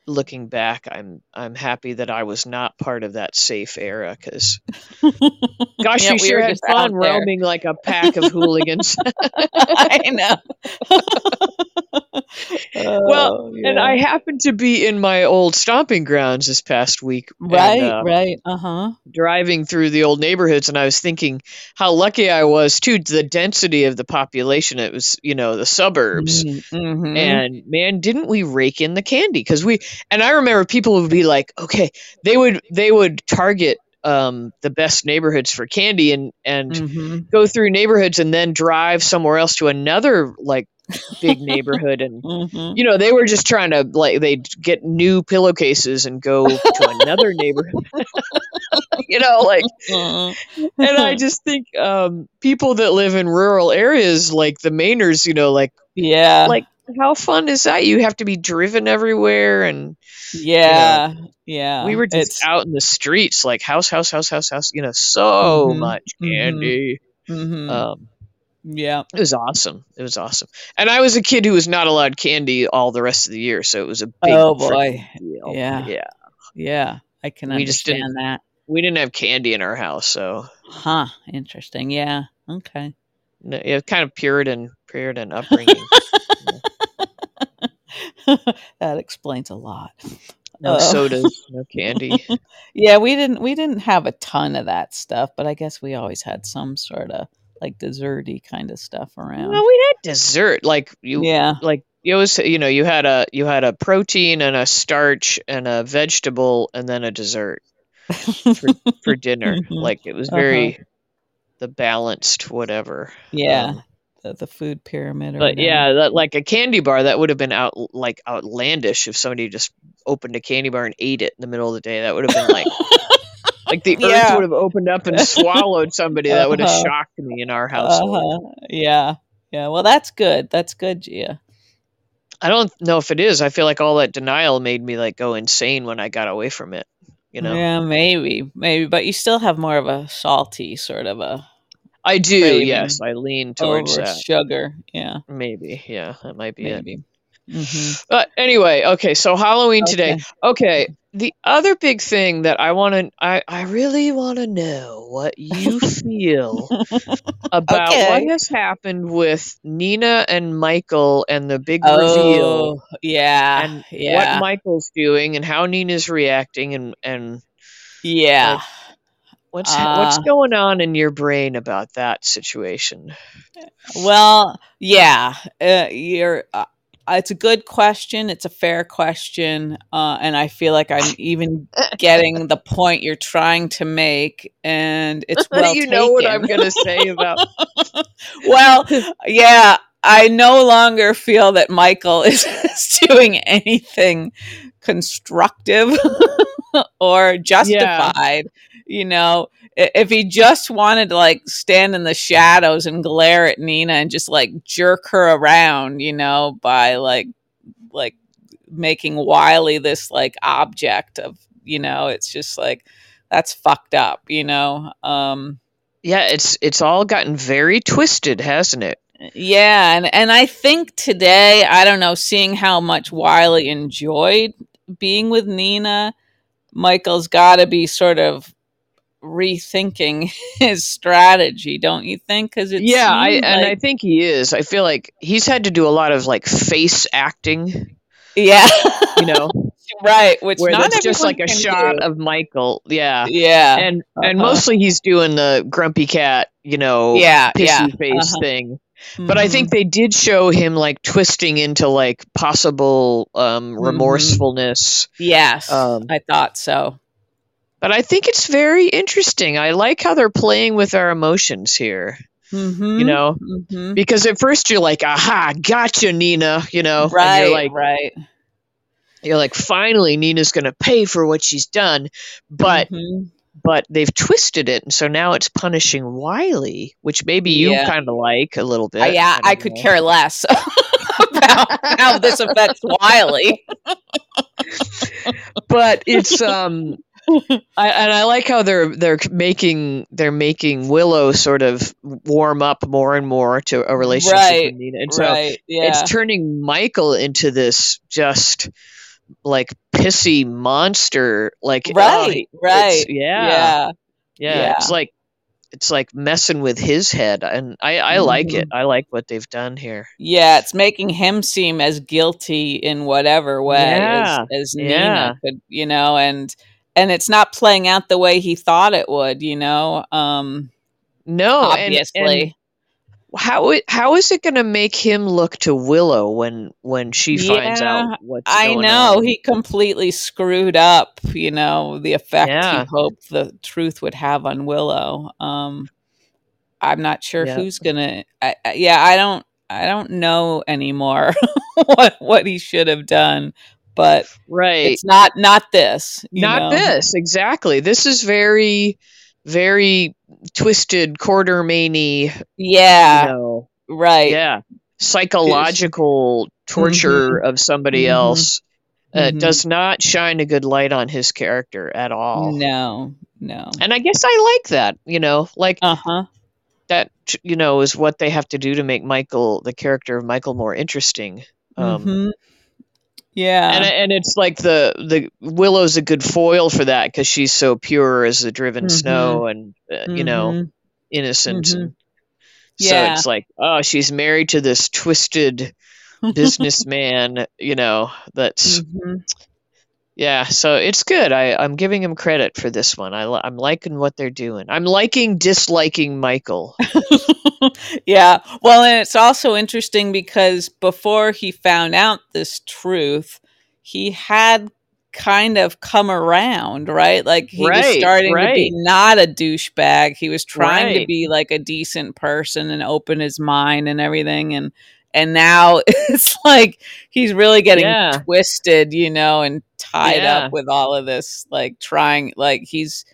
Speaker 2: looking back, I'm, I'm happy that I was not part of that safe era because, gosh,
Speaker 1: Yeah,
Speaker 2: we sure had fun roaming like a pack of hooligans.
Speaker 1: I know.
Speaker 2: Well,
Speaker 1: Oh,
Speaker 2: And. I happened to be in my old stomping grounds this past week. and,
Speaker 1: right,
Speaker 2: uh,
Speaker 1: right, uh huh.
Speaker 2: driving through the old neighborhoods and I was thinking how lucky I was too the density of the population it was you know the suburbs
Speaker 1: Mm-hmm.
Speaker 2: and man didn't we rake in the candy cuz we and I remember people would be like okay they would they would target um the best neighborhoods for candy and and
Speaker 1: mm-hmm.
Speaker 2: go through neighborhoods and then drive somewhere else to another like big neighborhood and
Speaker 1: Mm-hmm.
Speaker 2: you know they were just trying to like they'd get new pillowcases and go to another neighborhood you know like
Speaker 1: Mm-hmm.
Speaker 2: and I just think um, people that live in rural areas, like the Mainers, you know, like
Speaker 1: yeah,
Speaker 2: like how fun is that? You have to be driven everywhere, and
Speaker 1: yeah, yeah.
Speaker 2: we were just
Speaker 1: It's-
Speaker 2: out in the streets, like house, house, house, house, house. You know, so
Speaker 1: Mhm,
Speaker 2: much candy.
Speaker 1: mhm.
Speaker 2: Um,
Speaker 1: yeah,
Speaker 2: it was awesome. It was awesome. And I was a kid who was not allowed candy all the rest of the year, so it was a big
Speaker 1: Oh, boy.
Speaker 2: deal.
Speaker 1: Yeah.
Speaker 2: yeah.
Speaker 1: yeah. I can
Speaker 2: We just
Speaker 1: understand
Speaker 2: didn't-
Speaker 1: that.
Speaker 2: We didn't have candy in our house, so
Speaker 1: Huh. Interesting. Yeah. Okay.
Speaker 2: no, it kind of Puritan, Puritan upbringing.
Speaker 1: that explains a lot.
Speaker 2: no
Speaker 1: Oh.
Speaker 2: sodas, no candy.
Speaker 1: Yeah, we didn't we didn't have a ton of that stuff, but I guess we always had some sort of like desserty kind of stuff around.
Speaker 2: Well, we had dessert. Like you,
Speaker 1: yeah.
Speaker 2: like you always, you know, you had a you had a protein and a starch and a vegetable and then a dessert for dinner.
Speaker 1: Mhm.
Speaker 2: Like it was
Speaker 1: Uh-huh.
Speaker 2: very the balanced whatever.
Speaker 1: yeah.
Speaker 2: Um,
Speaker 1: the, the food pyramid or
Speaker 2: but
Speaker 1: whatever.
Speaker 2: yeah, that, like a candy bar that would have been out like outlandish if somebody just opened a candy bar and ate it in the middle of the day. That would have been like like the earth would have opened up and swallowed somebody. That would have
Speaker 1: Uh-huh.
Speaker 2: shocked me in our household.
Speaker 1: uh-huh. Yeah. Yeah. Well, that's good. That's good, Gia.
Speaker 2: I don't know if it is. I feel like all that denial made me like go insane when I got away from it. You know,
Speaker 1: Yeah, maybe, maybe, but you still have more of a salty sort of a
Speaker 2: I do.
Speaker 1: craving
Speaker 2: Yes, I lean towards
Speaker 1: over
Speaker 2: that.
Speaker 1: sugar. Yeah,
Speaker 2: Maybe, yeah, that might be it.
Speaker 1: maybe. hmm
Speaker 2: But anyway, okay. So Halloween today.
Speaker 1: Okay.
Speaker 2: Okay, the other big thing that I want to, I, I really want to know what you feel about
Speaker 1: Okay.
Speaker 2: what has happened with Nina and Michael and the big reveal.
Speaker 1: Oh, yeah,
Speaker 2: And
Speaker 1: yeah,
Speaker 2: What Michael's doing and how Nina's reacting and and
Speaker 1: yeah.
Speaker 2: what's what's
Speaker 1: Uh,
Speaker 2: going on in your brain about that situation?
Speaker 1: Well, yeah, uh, you're. Uh, it's a good question. It's a fair question, uh, and I feel like I'm even getting the point you're trying to make, and it's well
Speaker 2: you know what I'm going to say about
Speaker 1: well, yeah, I no longer feel that Michael is, is doing anything constructive or justified. You know, if he just wanted to like stand in the shadows and glare at Nina and just like jerk her around, you know, by like like making Wiley this like object of, you know, it's just like that's fucked up, you know. Um
Speaker 2: Yeah, it's it's all gotten very twisted, hasn't it?
Speaker 1: Yeah, and and I think today, I don't know, seeing how much Wiley enjoyed being with Nina, Michael's got to be sort of rethinking his strategy, don't you think? Because it
Speaker 2: yeah, I
Speaker 1: seemed
Speaker 2: and I think he is. I feel like he's had to do a lot of like face acting,
Speaker 1: yeah,
Speaker 2: you know,
Speaker 1: right. Which
Speaker 2: where
Speaker 1: not
Speaker 2: that's just like a shot
Speaker 1: do.
Speaker 2: of Michael. Yeah.
Speaker 1: yeah,
Speaker 2: And and
Speaker 1: uh-huh.
Speaker 2: mostly he's doing the grumpy cat, you know,
Speaker 1: yeah,
Speaker 2: pissy
Speaker 1: yeah.
Speaker 2: face
Speaker 1: uh-huh.
Speaker 2: thing. But I think they did show him like twisting into like possible um
Speaker 1: Mhm.
Speaker 2: remorsefulness.
Speaker 1: yes,
Speaker 2: um,
Speaker 1: I thought so.
Speaker 2: But I think it's very interesting. I like how they're playing with our emotions here.
Speaker 1: Mhm.
Speaker 2: You know,
Speaker 1: Mhm.
Speaker 2: because at first you're like, "Aha, gotcha, Nina," you know, and
Speaker 1: Right,
Speaker 2: you're like,
Speaker 1: right.
Speaker 2: you're like, finally, Nina's going to pay for what she's done, but
Speaker 1: Mhm.
Speaker 2: but they've twisted it, and so now it's punishing Wiley, which maybe you
Speaker 1: Yeah.
Speaker 2: kind of like a little bit.
Speaker 1: Uh, yeah,
Speaker 2: don't
Speaker 1: I could
Speaker 2: know.
Speaker 1: care less about how this affects Wiley.
Speaker 2: but it's um I, and I like how they're they're making they're making Willow sort of warm up more and more to a relationship
Speaker 1: Right,
Speaker 2: with Nina, and so
Speaker 1: right. Yeah.
Speaker 2: it's turning Michael into this just like pissy monster. Like oh,
Speaker 1: right.
Speaker 2: he-
Speaker 1: right.
Speaker 2: yeah,
Speaker 1: Yeah.
Speaker 2: yeah,
Speaker 1: yeah.
Speaker 2: It's like it's like messing with his head, and I I like
Speaker 1: Mm-hmm.
Speaker 2: it. I like what they've done here.
Speaker 1: Yeah, it's making him seem as guilty in whatever way
Speaker 2: Yeah,
Speaker 1: as, as
Speaker 2: yeah.
Speaker 1: Nina could, you know, and and it's not playing out the way he thought it would, you know. Um
Speaker 2: No, and- and
Speaker 1: obviously.
Speaker 2: how how is it going to make him look to Willow when when she finds
Speaker 1: Yeah,
Speaker 2: out what's
Speaker 1: I
Speaker 2: going
Speaker 1: know
Speaker 2: on?
Speaker 1: he completely screwed up, you know, the effect
Speaker 2: Yeah.
Speaker 1: he hoped the truth would have on Willow. Um I'm not sure
Speaker 2: Yeah.
Speaker 1: who's gonna. I, I, yeah, I don't. I don't know anymore what what he should have done, but
Speaker 2: right.
Speaker 1: it's not not this. you
Speaker 2: Not
Speaker 1: know?
Speaker 2: this exactly. This is very very twisted quarter maney.
Speaker 1: Yeah,
Speaker 2: you know,
Speaker 1: right.
Speaker 2: yeah, psychological torture of somebody
Speaker 1: Mhm.
Speaker 2: else. Uh,
Speaker 1: Mhm.
Speaker 2: Does not shine a good light on his character at all.
Speaker 1: No, no.
Speaker 2: And I guess I like that. You know, like
Speaker 1: Uh huh.
Speaker 2: that. You know, is what they have to do to make Michael the character of Michael more interesting. Um,
Speaker 1: hmm Yeah.
Speaker 2: and and it's like the the Willow's a good foil for that because she's so pure as the driven
Speaker 1: Mhm.
Speaker 2: snow and uh, you know
Speaker 1: Mhm.
Speaker 2: innocent.
Speaker 1: Mhm.
Speaker 2: And so it's like oh she's married to this twisted businessman. you know that's
Speaker 1: Mhm.
Speaker 2: Yeah. So it's good. I I'm giving him credit for this one. I, I'm liking what they're doing. I'm liking disliking Michael.
Speaker 1: yeah. Well, and it's also interesting because before he found out this truth, he had kind of come around, right? Like he was
Speaker 2: Right,
Speaker 1: starting to be not a douchebag. He was trying to be like a decent person and open his mind and everything and and now it's like he's really getting
Speaker 2: Yeah.
Speaker 1: twisted, you know, and tied
Speaker 2: Yeah.
Speaker 1: up with all of this like trying like he's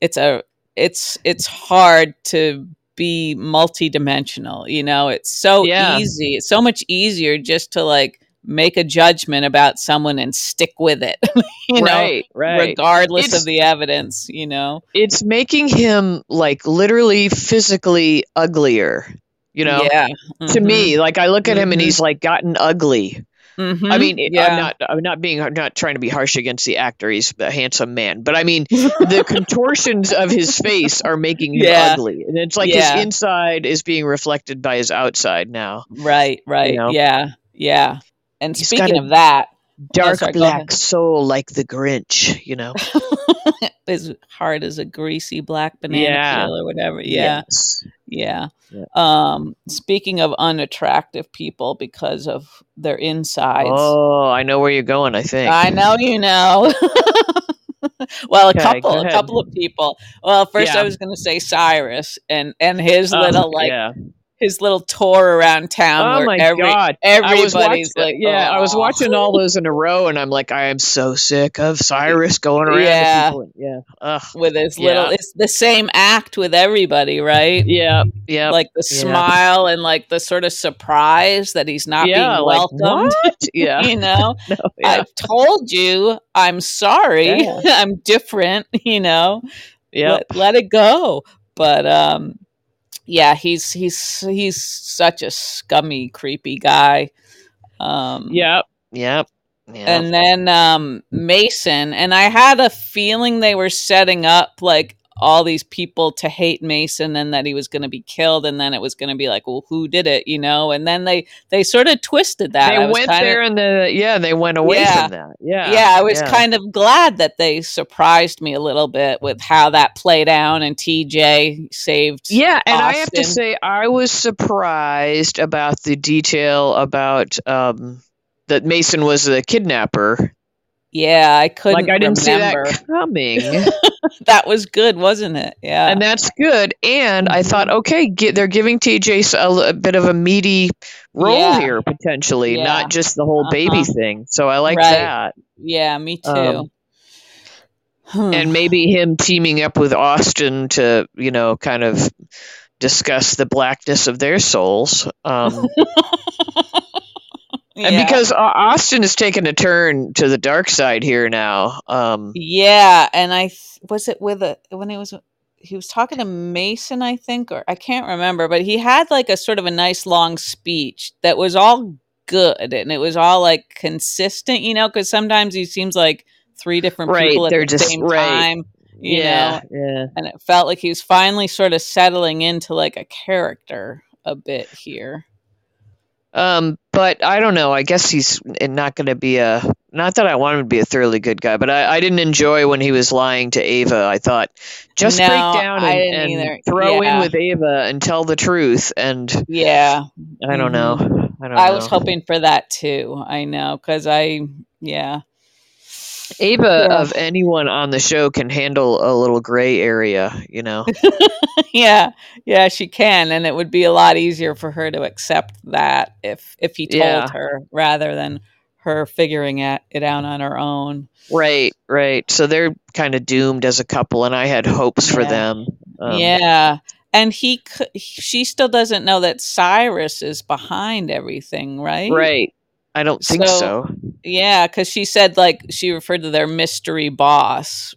Speaker 1: it's a it's it's hard to be multidimensional you know it's so
Speaker 2: Yeah.
Speaker 1: easy it's so much easier just to like make a judgment about someone and stick with it you know
Speaker 2: right, right.
Speaker 1: regardless
Speaker 2: It's-
Speaker 1: of the evidence you know
Speaker 2: it's making him like literally physically uglier. You know,
Speaker 1: yeah
Speaker 2: to
Speaker 1: Mhm.
Speaker 2: me like i look at him and
Speaker 1: Mhm.
Speaker 2: he's like gotten ugly
Speaker 1: Mhm.
Speaker 2: i mean
Speaker 1: yeah
Speaker 2: i'm not i'm not being i'm not trying to be harsh against the actor he's a handsome man but i mean the contortions of his face are making him
Speaker 1: Yeah.
Speaker 2: ugly and it's like
Speaker 1: Yeah.
Speaker 2: his inside is being reflected by his outside now
Speaker 1: right right
Speaker 2: know?
Speaker 1: yeah yeah and
Speaker 2: He's
Speaker 1: speaking of that
Speaker 2: dark
Speaker 1: sorry,
Speaker 2: black soul like the grinch you know
Speaker 1: as hard as a greasy black banana
Speaker 2: Yeah.
Speaker 1: peel or whatever yeah
Speaker 2: Yes.
Speaker 1: Yeah.
Speaker 2: Yeah.
Speaker 1: Um, speaking of unattractive people because of their insides.
Speaker 2: oh i know where you're going i think
Speaker 1: I know you know. well, a couple, a couple of people. Well, first
Speaker 2: Yeah.
Speaker 1: I was going to say Cyrus and and his
Speaker 2: Oh,
Speaker 1: little like
Speaker 2: yeah.
Speaker 1: His little tour around town.
Speaker 2: oh my
Speaker 1: every,
Speaker 2: god
Speaker 1: Everybody's
Speaker 2: watching,
Speaker 1: like,
Speaker 2: yeah, I was watching all those in a row, and I'm like, I am so sick of Cyrus going around. to
Speaker 1: Yeah.
Speaker 2: people. yeah, Ugh.
Speaker 1: with his
Speaker 2: Yeah.
Speaker 1: little. It's the same act with everybody, right?
Speaker 2: yeah, yeah,
Speaker 1: Like the
Speaker 2: Yeah.
Speaker 1: smile and like the sort of surprise that he's not
Speaker 2: yeah.
Speaker 1: being welcomed.
Speaker 2: what? Yeah,
Speaker 1: You know,
Speaker 2: no,
Speaker 1: I've told you I'm sorry. I'm different, you know.
Speaker 2: yeah.
Speaker 1: Let, let it go. But um yeah, he's he's he's such a scummy, creepy guy. Um
Speaker 2: Yep, yep, yeah.
Speaker 1: and then um Mason and I had a feeling they were setting up like all these people to hate Mason and that he was going to be killed and then it was going to be like well who did it you know and then they they sort of twisted that
Speaker 2: they went
Speaker 1: kinda-
Speaker 2: there, and the yeah, they went away
Speaker 1: Yeah.
Speaker 2: from that. Yeah,
Speaker 1: yeah, I was
Speaker 2: yeah.
Speaker 1: kind of glad that they surprised me a little bit with how that played out and TJ saved.
Speaker 2: Yeah, and I have to say, I was surprised about the detail about um, that Mason was the kidnapper.
Speaker 1: Yeah, I couldn't.
Speaker 2: Like I didn't
Speaker 1: remember.
Speaker 2: see that coming.
Speaker 1: that was good, wasn't it? Yeah.
Speaker 2: and that's good. And I thought,
Speaker 1: Mhm.
Speaker 2: okay, get, they're giving TJ a bit of a meaty role
Speaker 1: Yeah.
Speaker 2: here potentially,
Speaker 1: Yeah.
Speaker 2: not just the whole baby
Speaker 1: Uh-huh.
Speaker 2: thing. So I like
Speaker 1: Right.
Speaker 2: that.
Speaker 1: yeah, me too.
Speaker 2: Um,
Speaker 1: Hmm.
Speaker 2: And maybe him teaming up with Austin to, you know, kind of discuss the blackness of their souls. Um, And because uh, Austin has taken a turn to the dark side here now. Um,
Speaker 1: Yeah, and I th- was it with a when it was he was talking to Mason, I think, or I can't remember, but he had like a sort of a nice long speech that was all good and it was all like consistent, you know, because sometimes he seems like three different
Speaker 2: Right,
Speaker 1: people at the
Speaker 2: just-
Speaker 1: same
Speaker 2: right.
Speaker 1: time, you
Speaker 2: yeah,
Speaker 1: know,
Speaker 2: yeah.
Speaker 1: and it felt like he was finally sort of settling into like a character a bit here.
Speaker 2: Um, but I don't know. I guess he's not going to be a. Not that I want him to be a thoroughly good guy, but I, I didn't enjoy when he was lying to Ava. I thought just
Speaker 1: No,
Speaker 2: break down and, and throw
Speaker 1: Yeah.
Speaker 2: in with Ava and tell the truth. And
Speaker 1: Yeah,
Speaker 2: I don't mm-hmm. know. I don't
Speaker 1: I was hoping for that too. I know because I, yeah,
Speaker 2: Ava
Speaker 1: Yeah.
Speaker 2: of anyone on the show can handle a little gray area. You know.
Speaker 1: yeah, yeah, she can, and it would be a lot easier for her to accept that if if he told
Speaker 2: Yeah.
Speaker 1: her rather than her figuring it, out on her own.
Speaker 2: right. Right. So they're kind of doomed as a couple, and I had hopes for them. Um,
Speaker 1: yeah, and he, she still doesn't know that Cyrus is behind everything, right?
Speaker 2: Right. I don't think
Speaker 1: So-
Speaker 2: so.
Speaker 1: Yeah, because she said like she referred to their mystery boss.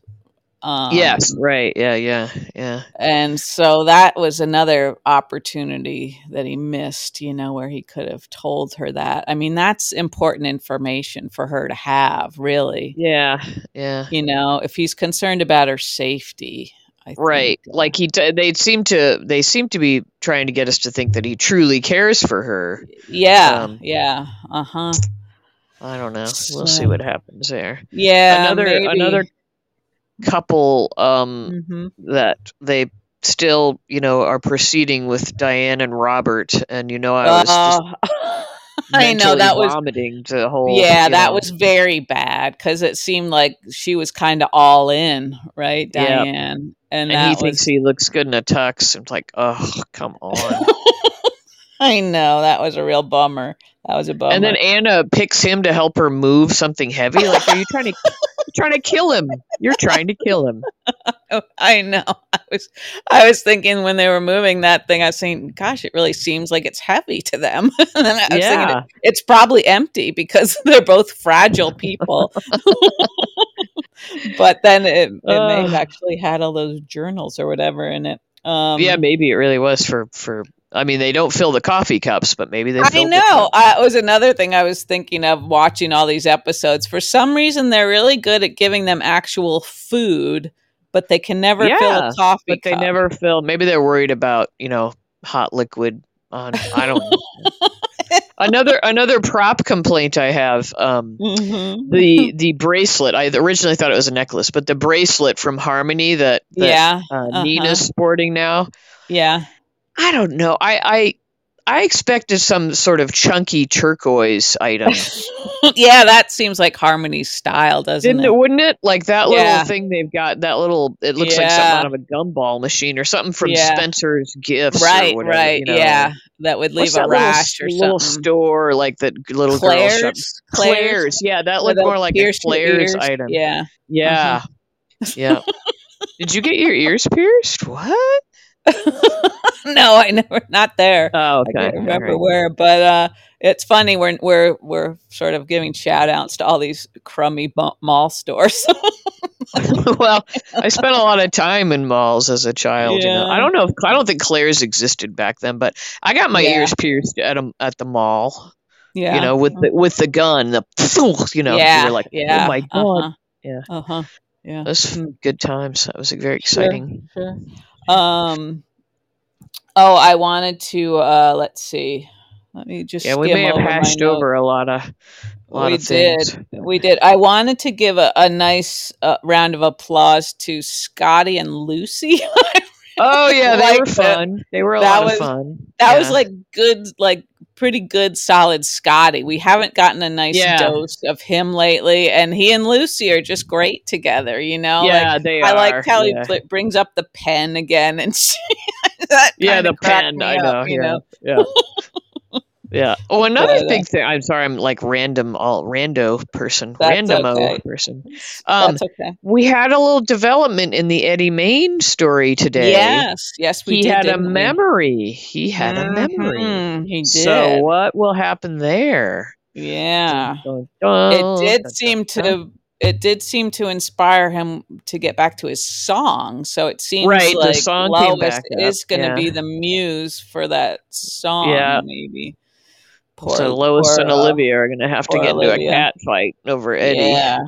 Speaker 1: Um,
Speaker 2: yes. Right. Yeah. Yeah. Yeah.
Speaker 1: And so that was another opportunity that he missed, you know, where he could have told her that. I mean, that's important information for her to have, really.
Speaker 2: Yeah. Yeah.
Speaker 1: You know, if he's concerned about her safety.
Speaker 2: Right. Like he, t- they seem to, they seem to be trying to get us to think that he truly cares for her.
Speaker 1: Yeah.
Speaker 2: um,
Speaker 1: yeah. Uh huh.
Speaker 2: I don't know. We'll
Speaker 1: So-
Speaker 2: see what happens there.
Speaker 1: Yeah.
Speaker 2: another,
Speaker 1: maybe.
Speaker 2: another couple, um,
Speaker 1: Mhm.
Speaker 2: that they still, you know, are proceeding with Diane and Robert, and you know, I was just
Speaker 1: Uh, I know that was
Speaker 2: vomiting the whole.
Speaker 1: yeah that
Speaker 2: know.
Speaker 1: was very bad because it seemed like she was kind of all in right
Speaker 2: Yep.
Speaker 1: diane
Speaker 2: And
Speaker 1: and,
Speaker 2: he
Speaker 1: that
Speaker 2: thinks he looks good in a tux. I'm like, oh, come on.
Speaker 1: i know that was a real bummer that was a bummer
Speaker 2: and then Anna picks him to help her move something heavy. Like, are you trying to trying to kill him? You're trying to kill him.
Speaker 1: i know was i was thinking when they were moving that thing i was saying gosh it really seems like it's heavy to them and then i was thinking
Speaker 2: Yeah.
Speaker 1: it's probably empty because they're both fragile people but then it, it may have actually had all those journals or whatever in it um
Speaker 2: yeah, maybe it really was for for. I mean, they don't fill the coffee cups, but maybe they.
Speaker 1: I know. Uh, it was another thing I was thinking of watching all these episodes. For some reason, they're really good at giving them actual food, but they can never fill a coffee
Speaker 2: but they never fill. Maybe they're worried about you know hot liquid on. I don't. know. another another prop complaint I have. Um,
Speaker 1: Mhm.
Speaker 2: the the bracelet. I originally thought it was a necklace, but the bracelet from Harmony that, that
Speaker 1: yeah,
Speaker 2: uh,
Speaker 1: uh-huh.
Speaker 2: Nina's sporting now.
Speaker 1: yeah,
Speaker 2: I don't know. I I I expected some sort of chunky turquoise item.
Speaker 1: yeah. That seems like Harmony's style, doesn't
Speaker 2: Didn't
Speaker 1: it?
Speaker 2: it? Wouldn't it? Like that little
Speaker 1: Yeah.
Speaker 2: thing they've got. That little. It looks like something
Speaker 1: Yeah.
Speaker 2: out of a gumball machine or something from
Speaker 1: Yeah.
Speaker 2: Spencer's Gifts. or
Speaker 1: Right,
Speaker 2: whatever,
Speaker 1: right,
Speaker 2: you know.
Speaker 1: yeah. That would
Speaker 2: What's
Speaker 1: leave a
Speaker 2: that little,
Speaker 1: rash or
Speaker 2: s- little store like that little girl shop?
Speaker 1: Claire's,
Speaker 2: Claire's. Yeah, that looked more like a Claire's item.
Speaker 1: Yeah.
Speaker 2: Yeah. Mm-hmm. Yeah. Did you get your ears pierced? What?
Speaker 1: no, I never. Not there.
Speaker 2: Oh,
Speaker 1: I
Speaker 2: okay.
Speaker 1: can't remember
Speaker 2: right.
Speaker 1: where, but uh, it's funny. We're we're we're sort of giving shout outs to all these crummy mall stores.
Speaker 2: well, I spent a lot of time in malls as a child. You know,
Speaker 1: Yeah.
Speaker 2: I don't know. If, I don't think Claire's existed back then, but I got my
Speaker 1: Yeah.
Speaker 2: ears pierced at a, at the mall.
Speaker 1: yeah,
Speaker 2: You know, with the with the gun, the you know,
Speaker 1: yeah,
Speaker 2: you were like,
Speaker 1: yeah,
Speaker 2: oh my god,
Speaker 1: uh-huh.
Speaker 2: Yeah.
Speaker 1: uh huh, yeah.
Speaker 2: those
Speaker 1: Mm.
Speaker 2: good times. That was very exciting.
Speaker 1: Sure. Um. Oh, I wanted to. uh Let's see. Let me just.
Speaker 2: Yeah, we may have
Speaker 1: over
Speaker 2: hashed over a lot of a lot
Speaker 1: we
Speaker 2: of things.
Speaker 1: did. We did. I wanted to give a, a nice uh, round of applause to Scotty and Lucy.
Speaker 2: Oh yeah, they were
Speaker 1: Liked it.
Speaker 2: fun. They were a
Speaker 1: That
Speaker 2: lot
Speaker 1: was-
Speaker 2: of fun.
Speaker 1: that
Speaker 2: Yeah.
Speaker 1: was like good, like pretty good, solid Scotty. We haven't gotten a nice
Speaker 2: Yeah.
Speaker 1: dose of him lately, and he and Lucy are just great together. You know,
Speaker 2: yeah,
Speaker 1: like,
Speaker 2: they
Speaker 1: I
Speaker 2: are.
Speaker 1: like how
Speaker 2: yeah.
Speaker 1: he brings up the pen again, and she, that
Speaker 2: yeah, the pen. I
Speaker 1: up,
Speaker 2: know.
Speaker 1: you
Speaker 2: yeah,
Speaker 1: know?
Speaker 2: yeah. Yeah. Oh, another
Speaker 1: But,
Speaker 2: big thing. I'm sorry. I'm like random, all rando person, randomo
Speaker 1: okay.
Speaker 2: person. Um,
Speaker 1: That's okay.
Speaker 2: we had a little development in the Eddie Main story today.
Speaker 1: Yes, yes, we
Speaker 2: he
Speaker 1: did.
Speaker 2: had a
Speaker 1: we?
Speaker 2: memory. He had a memory.
Speaker 1: He did.
Speaker 2: So what will happen there?
Speaker 1: yeah.
Speaker 2: Dun, dun,
Speaker 1: it did
Speaker 2: dun,
Speaker 1: seem
Speaker 2: dun.
Speaker 1: to it did seem to inspire him to get back to his song so it seems
Speaker 2: Right, the
Speaker 1: like
Speaker 2: song
Speaker 1: Lois is going to
Speaker 2: yeah.
Speaker 1: be the muse for that song
Speaker 2: Yeah.
Speaker 1: maybe poor,
Speaker 2: so Lois
Speaker 1: poor,
Speaker 2: and
Speaker 1: uh,
Speaker 2: Olivia are going to have to get into a cat fight over Eddie.
Speaker 1: Yeah.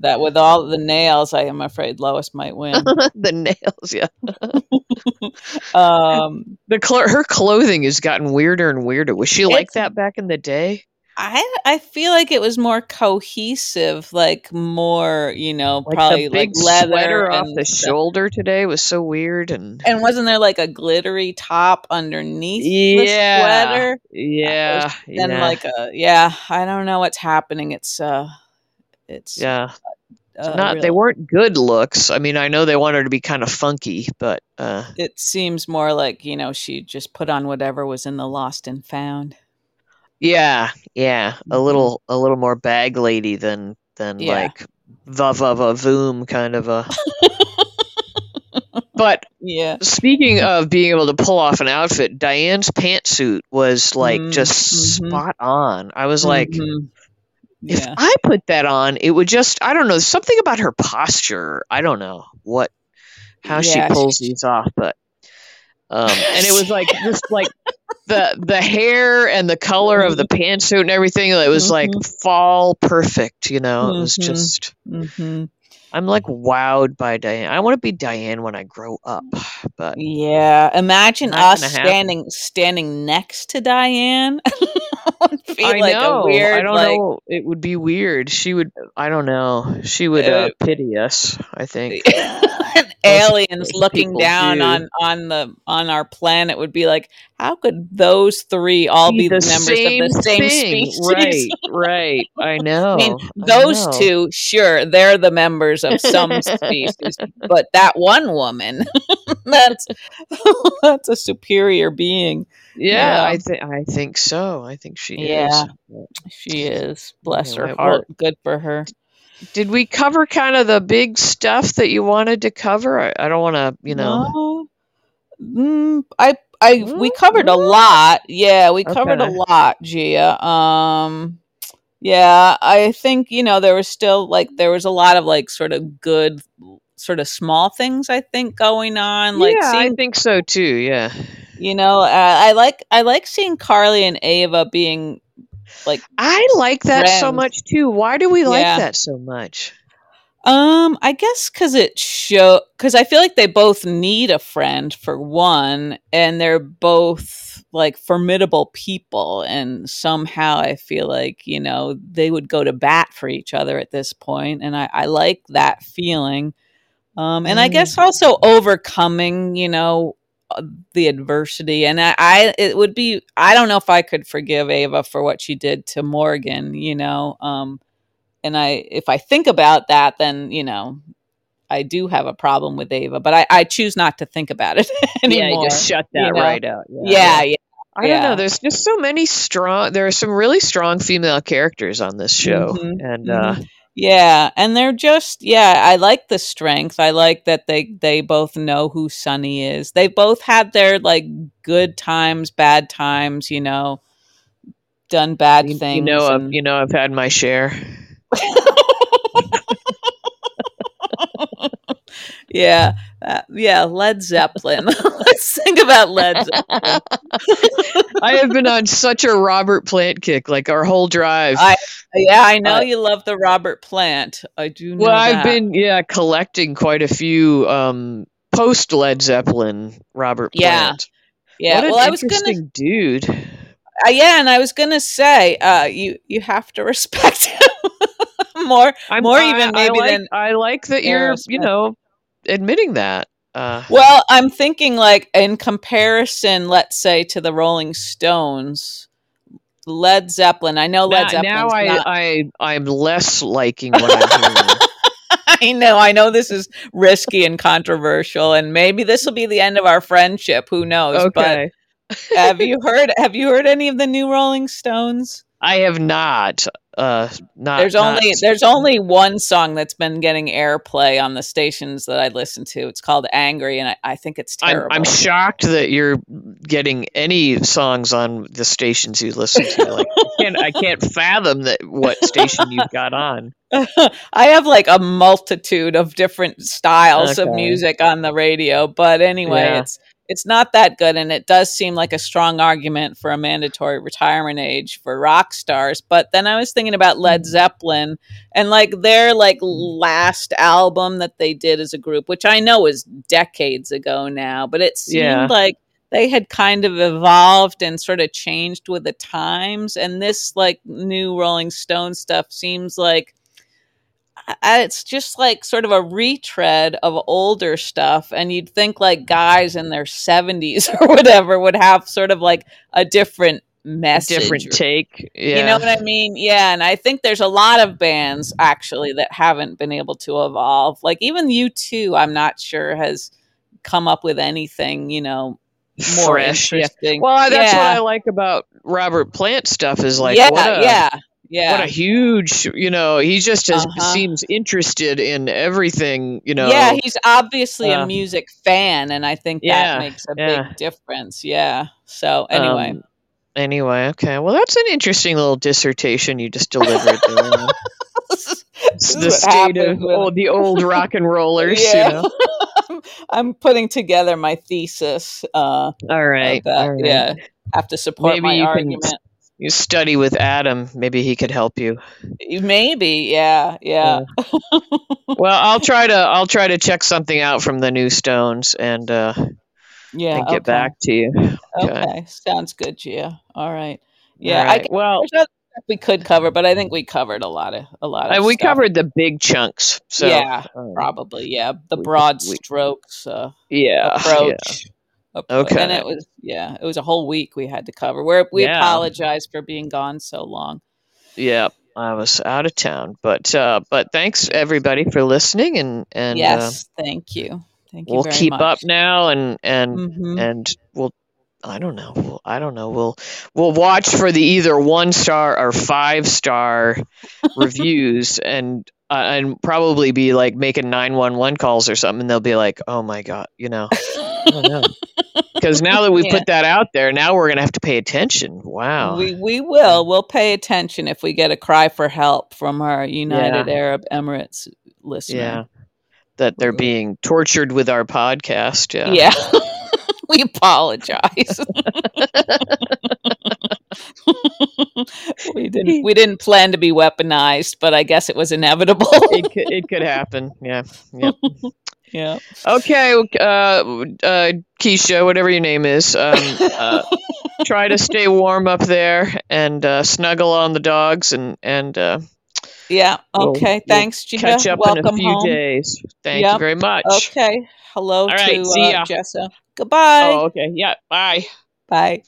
Speaker 1: that with all the nails i am afraid lois might win
Speaker 2: the nails, yeah.
Speaker 1: um
Speaker 2: The cl- her clothing has gotten weirder and weirder. Was she like that back in the day?
Speaker 1: I i feel like it was more cohesive like more you know
Speaker 2: Like
Speaker 1: probably like leather
Speaker 2: sweater off the
Speaker 1: stuff.
Speaker 2: shoulder today was so weird and
Speaker 1: and wasn't there like a glittery top underneath
Speaker 2: Yeah.
Speaker 1: the sweater
Speaker 2: yeah,
Speaker 1: then
Speaker 2: yeah,
Speaker 1: like a yeah i don't know what's happening it's uh it's
Speaker 2: yeah.
Speaker 1: uh,
Speaker 2: Not they weren't good looks. I mean, I know they wanted to be kind of funky, but uh,
Speaker 1: it seems more like you know she just put on whatever was in the lost and found
Speaker 2: yeah, yeah, a
Speaker 1: Mhm.
Speaker 2: little a little more bag lady than than
Speaker 1: Yeah.
Speaker 2: like va va va voom kind of a. but
Speaker 1: yeah
Speaker 2: Speaking of being able to pull off an outfit, Diane's pantsuit was like
Speaker 1: Mm,
Speaker 2: just spot on. I was like,
Speaker 1: Mhm.
Speaker 2: if
Speaker 1: yeah
Speaker 2: I put that on, it would just, I don't know, something about her posture. I don't know what, how
Speaker 1: Yeah,
Speaker 2: she pulls
Speaker 1: she-
Speaker 2: these off, but, um, and it was like just like the, the hair and the color of the pantsuit and everything. It was like fall perfect, you know, it was
Speaker 1: Mhm.
Speaker 2: just,
Speaker 1: hmm
Speaker 2: I'm like wowed by Diane. I want to be Diane when I grow up, but
Speaker 1: yeah imagine us standing standing next to diane feel
Speaker 2: I
Speaker 1: like
Speaker 2: know.
Speaker 1: a weird
Speaker 2: I don't
Speaker 1: like
Speaker 2: know. It would be weird. She would. I don't know. She would Uh, pity us. I think.
Speaker 1: aliens looking down
Speaker 2: do.
Speaker 1: on on the on our planet would be like how could those three all be, the members of the same
Speaker 2: thing.
Speaker 1: species
Speaker 2: Right. Right. I know.
Speaker 1: I mean,
Speaker 2: I
Speaker 1: those
Speaker 2: know.
Speaker 1: two, sure, they're the members of some species, but that one woman, that's that's a superior being.
Speaker 2: Yeah,
Speaker 1: Yeah.
Speaker 2: I think. I think so. I think she
Speaker 1: Yeah.
Speaker 2: is.
Speaker 1: She is. Bless
Speaker 2: Yeah,
Speaker 1: her
Speaker 2: well-
Speaker 1: heart. Good for her.
Speaker 2: Did we cover kind of the big stuff that you wanted to cover? I, I don't want to. You know.
Speaker 1: No. Mm, I I we
Speaker 2: Mm,
Speaker 1: covered a lot. Yeah, we covered a lot, Gia. Um yeah, I think, you know, there was still like there was a lot of like sort of good sort of small things I think going on like
Speaker 2: yeah, I think so too. Yeah.
Speaker 1: you know, uh, I like I like seeing Carly and Ava being like
Speaker 2: I like that so much too. Why do we like
Speaker 1: Yeah.
Speaker 2: that so much?
Speaker 1: Um, I guess because it show because I feel like they both need a friend for one, and they're both like formidable people, and somehow I feel like you know they would go to bat for each other at this point, and I, I like that feeling. Um, and I
Speaker 2: Mm.
Speaker 1: guess also overcoming, you know, the adversity, and I, I it would be I don't know if I could forgive Ava for what she did to Morgan, you know, um and I if I think about that, then you know I do have a problem with Ava, but I, I choose not to think about it anymore.
Speaker 2: Yeah, you just shut that
Speaker 1: you know?
Speaker 2: right out.
Speaker 1: yeah, yeah,
Speaker 2: I don't know. There's just so many strong. There are some really strong female characters on this show,
Speaker 1: Mhm,
Speaker 2: and uh,
Speaker 1: yeah, and they're just yeah. I like the strength. I like that they they both know who Sonny is. They both had their like good times, bad times. You know, done bad
Speaker 2: you,
Speaker 1: things.
Speaker 2: you know, I've, you know, I've had my share.
Speaker 1: yeah, uh, yeah. Led Zeppelin. Let's think about Led Zeppelin.
Speaker 2: I have been on such a Robert Plant kick, like our whole drive.
Speaker 1: I- Yeah, I know
Speaker 2: Uh,
Speaker 1: you love the Robert Plant. I do know
Speaker 2: well, I've been yeah collecting quite a few um, post Led Zeppelin Robert
Speaker 1: Yeah.
Speaker 2: Plant.
Speaker 1: yeah.
Speaker 2: what an
Speaker 1: well, I was gonna
Speaker 2: interesting dude.
Speaker 1: Uh, yeah, and I was gonna say, uh, you you have to respect him more.
Speaker 2: I'm,
Speaker 1: More
Speaker 2: I-
Speaker 1: even
Speaker 2: I
Speaker 1: maybe
Speaker 2: like,
Speaker 1: than
Speaker 2: I like that you're you know admitting that. Uh,
Speaker 1: Well, I'm thinking like in comparison, let's say to the Rolling Stones, Led Zeppelin. I know Led Zeppelin.
Speaker 2: now I,
Speaker 1: not,
Speaker 2: I I'm less liking what I'm hearing.
Speaker 1: I know. I know this is risky and controversial, and maybe this will be the end of our friendship. Who knows?
Speaker 2: okay.
Speaker 1: But have you heard? Have you heard any of the new Rolling Stones?
Speaker 2: I have not. Uh, not.
Speaker 1: There's
Speaker 2: not-
Speaker 1: only there's only one song that's been getting airplay on the stations that I listen to. It's called "Angry," and I, I think it's
Speaker 2: I'm,
Speaker 1: terrible.
Speaker 2: I'm shocked that you're getting any songs on the stations you listen to. Like, I can't, I can't fathom that what station you've got on.
Speaker 1: I have like a multitude of different styles of music on the radio, but anyway,
Speaker 2: Yeah.
Speaker 1: it's it's not that good and it does seem like a strong argument for a mandatory retirement age for rock stars. But then I was thinking about. Led mm-hmm. Zeppelin and like their like mm-hmm. last album that they did as a group, which I know is decades ago now, but it seemed
Speaker 2: Yeah.
Speaker 1: like they had kind of evolved and sort of changed with the times and this like new rolling stone stuff seems like it's just like sort of a retread of older stuff and you'd think like guys in their 70s or whatever would have sort of like a different message
Speaker 2: Different take. Yeah.
Speaker 1: you know what I mean? Yeah, and I think there's a lot of bands actually that haven't been able to evolve. Like even U2 I'm not sure has come up with anything, you know, more
Speaker 2: Fresh. Yeah.
Speaker 1: interesting.
Speaker 2: Well, that's what I like about Robert Plant stuff. Is like,
Speaker 1: yeah,
Speaker 2: what a,
Speaker 1: yeah,
Speaker 2: what a huge, you know, he just has,
Speaker 1: Uh-huh.
Speaker 2: seems interested in everything, you know.
Speaker 1: yeah, he's obviously
Speaker 2: uh,
Speaker 1: a music fan, and I think
Speaker 2: Yeah,
Speaker 1: that makes a
Speaker 2: yeah.
Speaker 1: big difference. Yeah. So anyway,
Speaker 2: Um, anyway, okay. Well, that's an interesting little dissertation you just delivered. there. the state of old, the old rock and rollers.
Speaker 1: Yeah.
Speaker 2: You know?
Speaker 1: I'm putting together my thesis. Uh,
Speaker 2: all, right. all right.
Speaker 1: Yeah, have to support
Speaker 2: Maybe
Speaker 1: my
Speaker 2: you can-
Speaker 1: argument.
Speaker 2: You study with Adam. Maybe he could help you.
Speaker 1: Maybe, yeah, yeah.
Speaker 2: Well, I'll try to I'll try to check something out from the new Stones and uh,
Speaker 1: Yeah,
Speaker 2: and get
Speaker 1: okay.
Speaker 2: back to you.
Speaker 1: Okay. sounds good, Gia. All right. Yeah,
Speaker 2: All
Speaker 1: I
Speaker 2: right. well,
Speaker 1: other stuff we could cover, but I think we covered a lot of a lot
Speaker 2: uh,
Speaker 1: of.
Speaker 2: we
Speaker 1: stuff.
Speaker 2: covered the big chunks. So
Speaker 1: yeah,
Speaker 2: um,
Speaker 1: probably. Yeah, the broad
Speaker 2: we-
Speaker 1: strokes uh,
Speaker 2: yeah,
Speaker 1: approach. Ap-
Speaker 2: Okay.
Speaker 1: and it was yeah, it was a whole week we had to cover. Where we
Speaker 2: Yeah.
Speaker 1: apologize for being gone so long.
Speaker 2: yeah. I was out of town, but uh, but thanks everybody for listening, and and uh,
Speaker 1: yes, thank you, thank you.
Speaker 2: we'll
Speaker 1: very
Speaker 2: keep
Speaker 1: much.
Speaker 2: up now, and and
Speaker 1: Mhm.
Speaker 2: and we'll I don't know. We'll, I don't know. We'll we'll watch for the either one star or five star reviews and uh, and probably be like making 911 calls or something and they'll be like, "Oh my god, you know." I don't know. Cuz now that we
Speaker 1: Yeah.
Speaker 2: put that out there, now we're going to have to pay attention. Wow.
Speaker 1: We we will. We'll pay attention if we get a cry for help from our United
Speaker 2: Yeah.
Speaker 1: Arab Emirates listener.
Speaker 2: yeah. That they're mm-hmm. being tortured with our podcast. Yeah.
Speaker 1: Yeah. we apologize. we didn't we didn't plan to be weaponized, but I guess it was inevitable.
Speaker 2: It could, it could happen. Yeah. Yep.
Speaker 1: yeah.
Speaker 2: Okay, uh, uh, Keisha, whatever your name is, um, uh, try to stay warm up there and uh, snuggle on the dogs and and uh,
Speaker 1: Yeah. Okay.
Speaker 2: we'll
Speaker 1: Thanks, Gina.
Speaker 2: catch up
Speaker 1: Welcome
Speaker 2: in a few
Speaker 1: home.
Speaker 2: days. Thank you very much.
Speaker 1: Okay. Hello
Speaker 2: All right,
Speaker 1: to
Speaker 2: see
Speaker 1: uh,
Speaker 2: ya.
Speaker 1: Jessa. Goodbye.
Speaker 2: Oh, okay. Yeah. Bye.
Speaker 1: Bye.